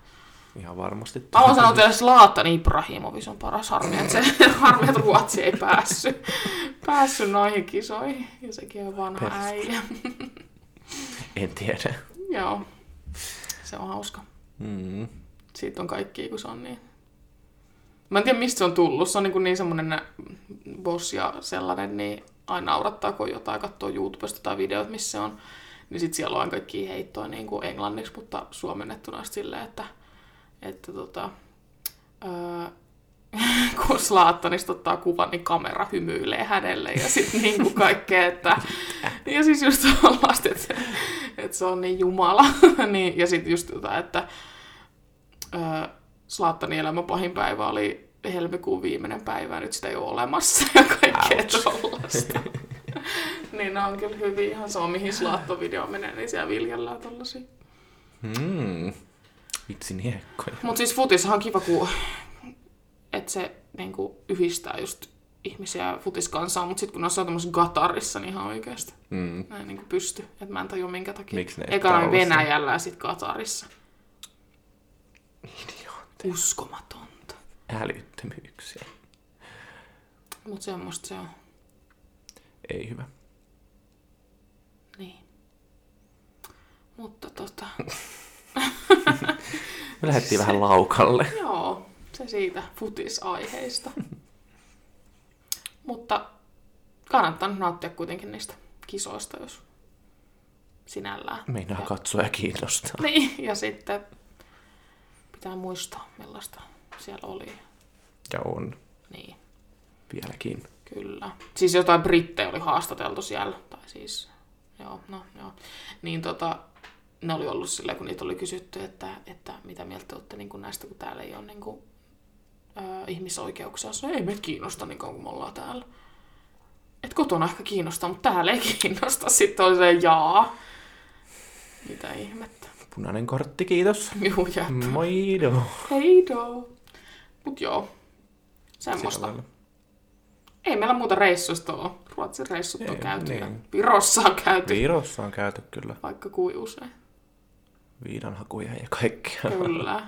Ihan varmasti. Mä haluan sanoa teille, Zlatan Ibrahimovic on paras harmi, että, se, harmi, että Ruotsi ei päässyt, päässyt noihin kisoihin. Ja sekin on vanha Perus. äijä. En tiedä. Joo, se on hauska. Mm. Siitä on kaikki, kun se on niin... Mä en tiedä, mistä se on tullut. Se on niin, niin semmoinen boss ja sellainen, niin aina naurattaa, kun jotain katsoo YouTubesta tai videot, missä se on. Niin sit siellä on kaikki heittoa niin kuin englanniksi, mutta suomennettuna silleen, että, että tota, öö, kun Slaattanista ottaa kuvan, niin kamera hymyilee hänelle ja sitten niin kuin kaikkea, että ja siis just tollaista, että, että se on niin jumala. niin, ja sitten just tota, että öö, Slaattanin elämän pahin päivä oli helmikuun viimeinen päivä, nyt sitä ei ole olemassa ja kaikkea Ouch. tollasta. niin ne on kyllä hyvin ihan se on mihin Slaatto-video menee, niin siellä viljellään tollasia. Mm. Vitsi niekkoja. Mutta siis futishan on kiva, kun että se niinku, yhdistää just ihmisiä futiskansaa, mutta sitten kun ne on tämmöisessä Gatarissa, niin ihan oikeasti. Mm. Mä en niinku pysty, että mä en tajua minkä takia. Miksi ne Eka? Venäjällä ja sitten Katarissa. Idiootti. Uskomatonta. Älyttömyyksiä. Mutta semmoista se on. Ei hyvä. Niin. Mutta tota, Me lähdettiin vähän laukalle. joo, se siitä futisaiheista. Mutta kannattaa nauttia kuitenkin niistä kisoista, jos sinällään. Meinaa katsoa ja kiinnostaa. Niin, ja sitten pitää muistaa, millaista siellä oli. Ja on Niin, vieläkin. kyllä. Siis jotain brittejä oli haastateltu siellä, tai siis, joo, no joo. Niin tota, ne oli ollut silleen, kun niitä oli kysytty, että, että mitä mieltä te olette niin kuin näistä, kun täällä ei ole niin kuin, ää, ihmisoikeuksia. Se ei meitä kiinnosta niin kauan, kun me ollaan täällä. Et kotona ehkä kiinnostaa, mutta täällä ei kiinnosta. Sitten oli se jaa. Mitä ihmettä. Punainen kortti, kiitos. Juu, jep. Moido. Heido. Mut joo, semmoista. Sillä. Ei meillä muuta reissuista ole. Ruotsin reissut on Ei, käyty niin. Virossa on käyty Virossa on käyty kyllä vaikka kuin usein. Viinanhakuja ja kaikkea. Kyllä.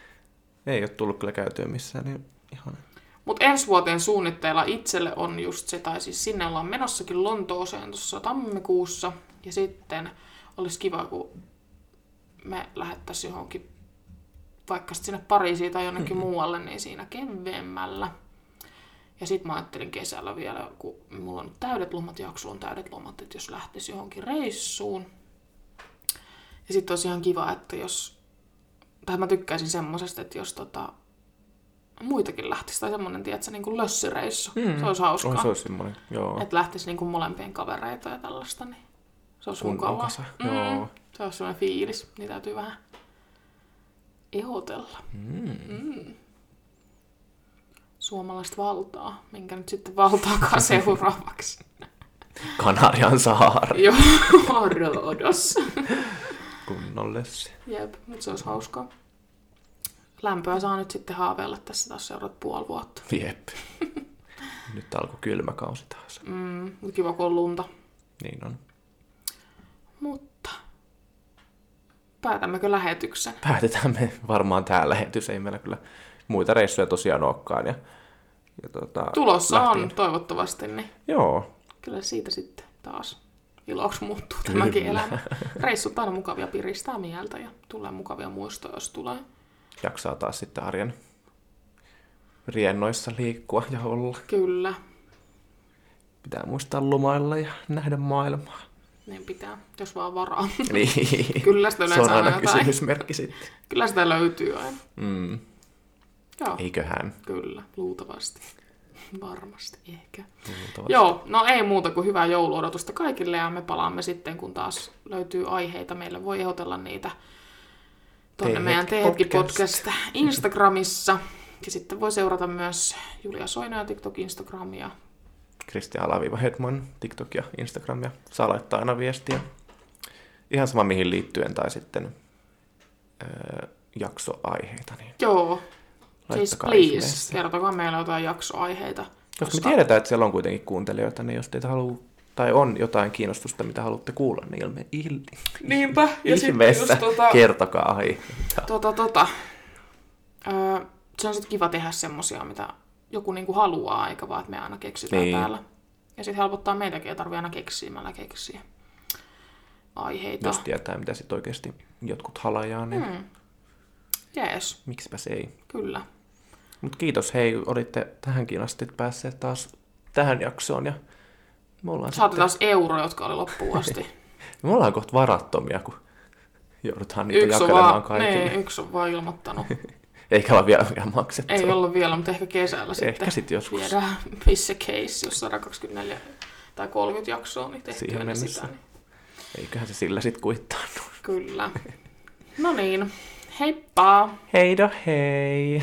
Ei ole tullut kyllä käytyä missään, niin ihan. Mutta ensi vuoteen suunnitteilla itselle on just se, tai siis sinne ollaan menossakin Lontooseen tuossa tammikuussa. Ja sitten olisi kiva, kun me lähettäisiin johonkin, vaikka sinne Pariisiin tai jonnekin muualle, niin siinä keveemmällä. Ja sitten mä ajattelin kesällä vielä, kun mulla on täydet lomat, jaksolla on täydet lomat, että jos lähtisi johonkin reissuun. Ja sitten ihan kiva, että jos, tai mä tykkäisin semmosesta, että jos tota, muitakin lähtisi. Tai semmoinen, tiedätkö, niin kuin lössireissu. Mm. Se olisi hauskaa. Oi, se olisi semmoinen, joo. Että lähtisi niin kuin molempien kavereita ja tällaista, niin se olisi Kunnon mukavaa. Mm. joo. Se olisi semmoinen fiilis. Niin täytyy vähän ehdotella. Mm. Mm. Suomalaista valtaa. Minkä nyt sitten valtaakaan seuraavaksi. Kanarian saari. Joo, Rodos. Kunnolle se. Jep, mutta se olisi hauskaa. Lämpöä saa nyt sitten haaveilla tässä taas seuraavat puoli vuotta. Jep. Nyt alkoi kylmä kausi taas. Mm, kiva kun on lunta. Niin on. Mutta päätämmekö lähetyksen? Päätetään me varmaan tää lähetys. Ei meillä kyllä muita reissuja tosiaan olekaan. Ja, ja tota, Tulossa lähtien- on toivottavasti, niin Joo, kyllä siitä sitten taas iloksi muuttuu tämäkin Kyllä. elämä. Reissut aina mukavia piristää mieltä ja tulee mukavia muistoja, jos tulee. jaksaa taas sitten arjen riennoissa liikkua ja olla. Kyllä, Pitää muistaa lomailla ja nähdä maailmaa. niin pitää, jos vaan varaa. Niin. Kyllä sitä Se on yleensä aina aina kysymysmerkki sitten. Kyllä sitä löytyy aina. Mm. Joo, Eiköhän. kyllä, luultavasti. Varmasti, ehkä. Luultavasti. Joo, no ei muuta kuin hyvää jouluodotusta kaikille ja me palaamme sitten, kun taas löytyy aiheita. Meille voi ehdotella niitä tuonne Teehetki meidän Teetki podcast. Instagramissa. Ja sitten voi seurata myös Julia Soina ja TikTok Instagramia. Kristian Alaviva Hedman, TikTok ja Instagram ja saa laittaa aina viestiä. Ihan sama mihin liittyen tai sitten öö, jaksoaiheita. Niin Joo, siis please, ihmeessä. kertokaa meille jotain jaksoaiheita. Koska me tiedetään, että siellä on kuitenkin kuuntelijoita, niin jos teitä haluaa tai on jotain kiinnostusta, mitä haluatte kuulla, niin ilme, il, Niinpä, ja sitten ihmeessä just tota, kertokaa aiheita. tota, tota, öö, se on sitten kiva tehdä semmosia, mitä joku niinku haluaa, eikä vaan, että me aina keksitään Niin. täällä. Ja sitten helpottaa meitäkin, ei tarvitse aina keksimällä keksiä aiheita. Jos tietää, mitä sitten oikeasti jotkut halajaa, niin Mm. Jees, miksipä se ei. kyllä. Mutta kiitos, hei, olitte tähänkin asti päässeet taas tähän jaksoon. Ja me ollaan, Saatte sitten, taas euro, jotka oli loppuun asti. me ollaan kohta varattomia, kun joudutaan niitä yksi, jakelemaan vaan, kaikille. niin, yksi on vaan ilmoittanut. Eikä olla vielä, vielä maksettu. Ei ollut vielä, mutta ehkä kesällä sitten. Ehkä sitten joskus. Viedään missä case, jos 124 tai 30 jaksoa, niin tehtyä mennessä. sitä. Niin. Eiköhän se sillä sitten kuittaannu. Kyllä. No niin, heippa! Heido hei!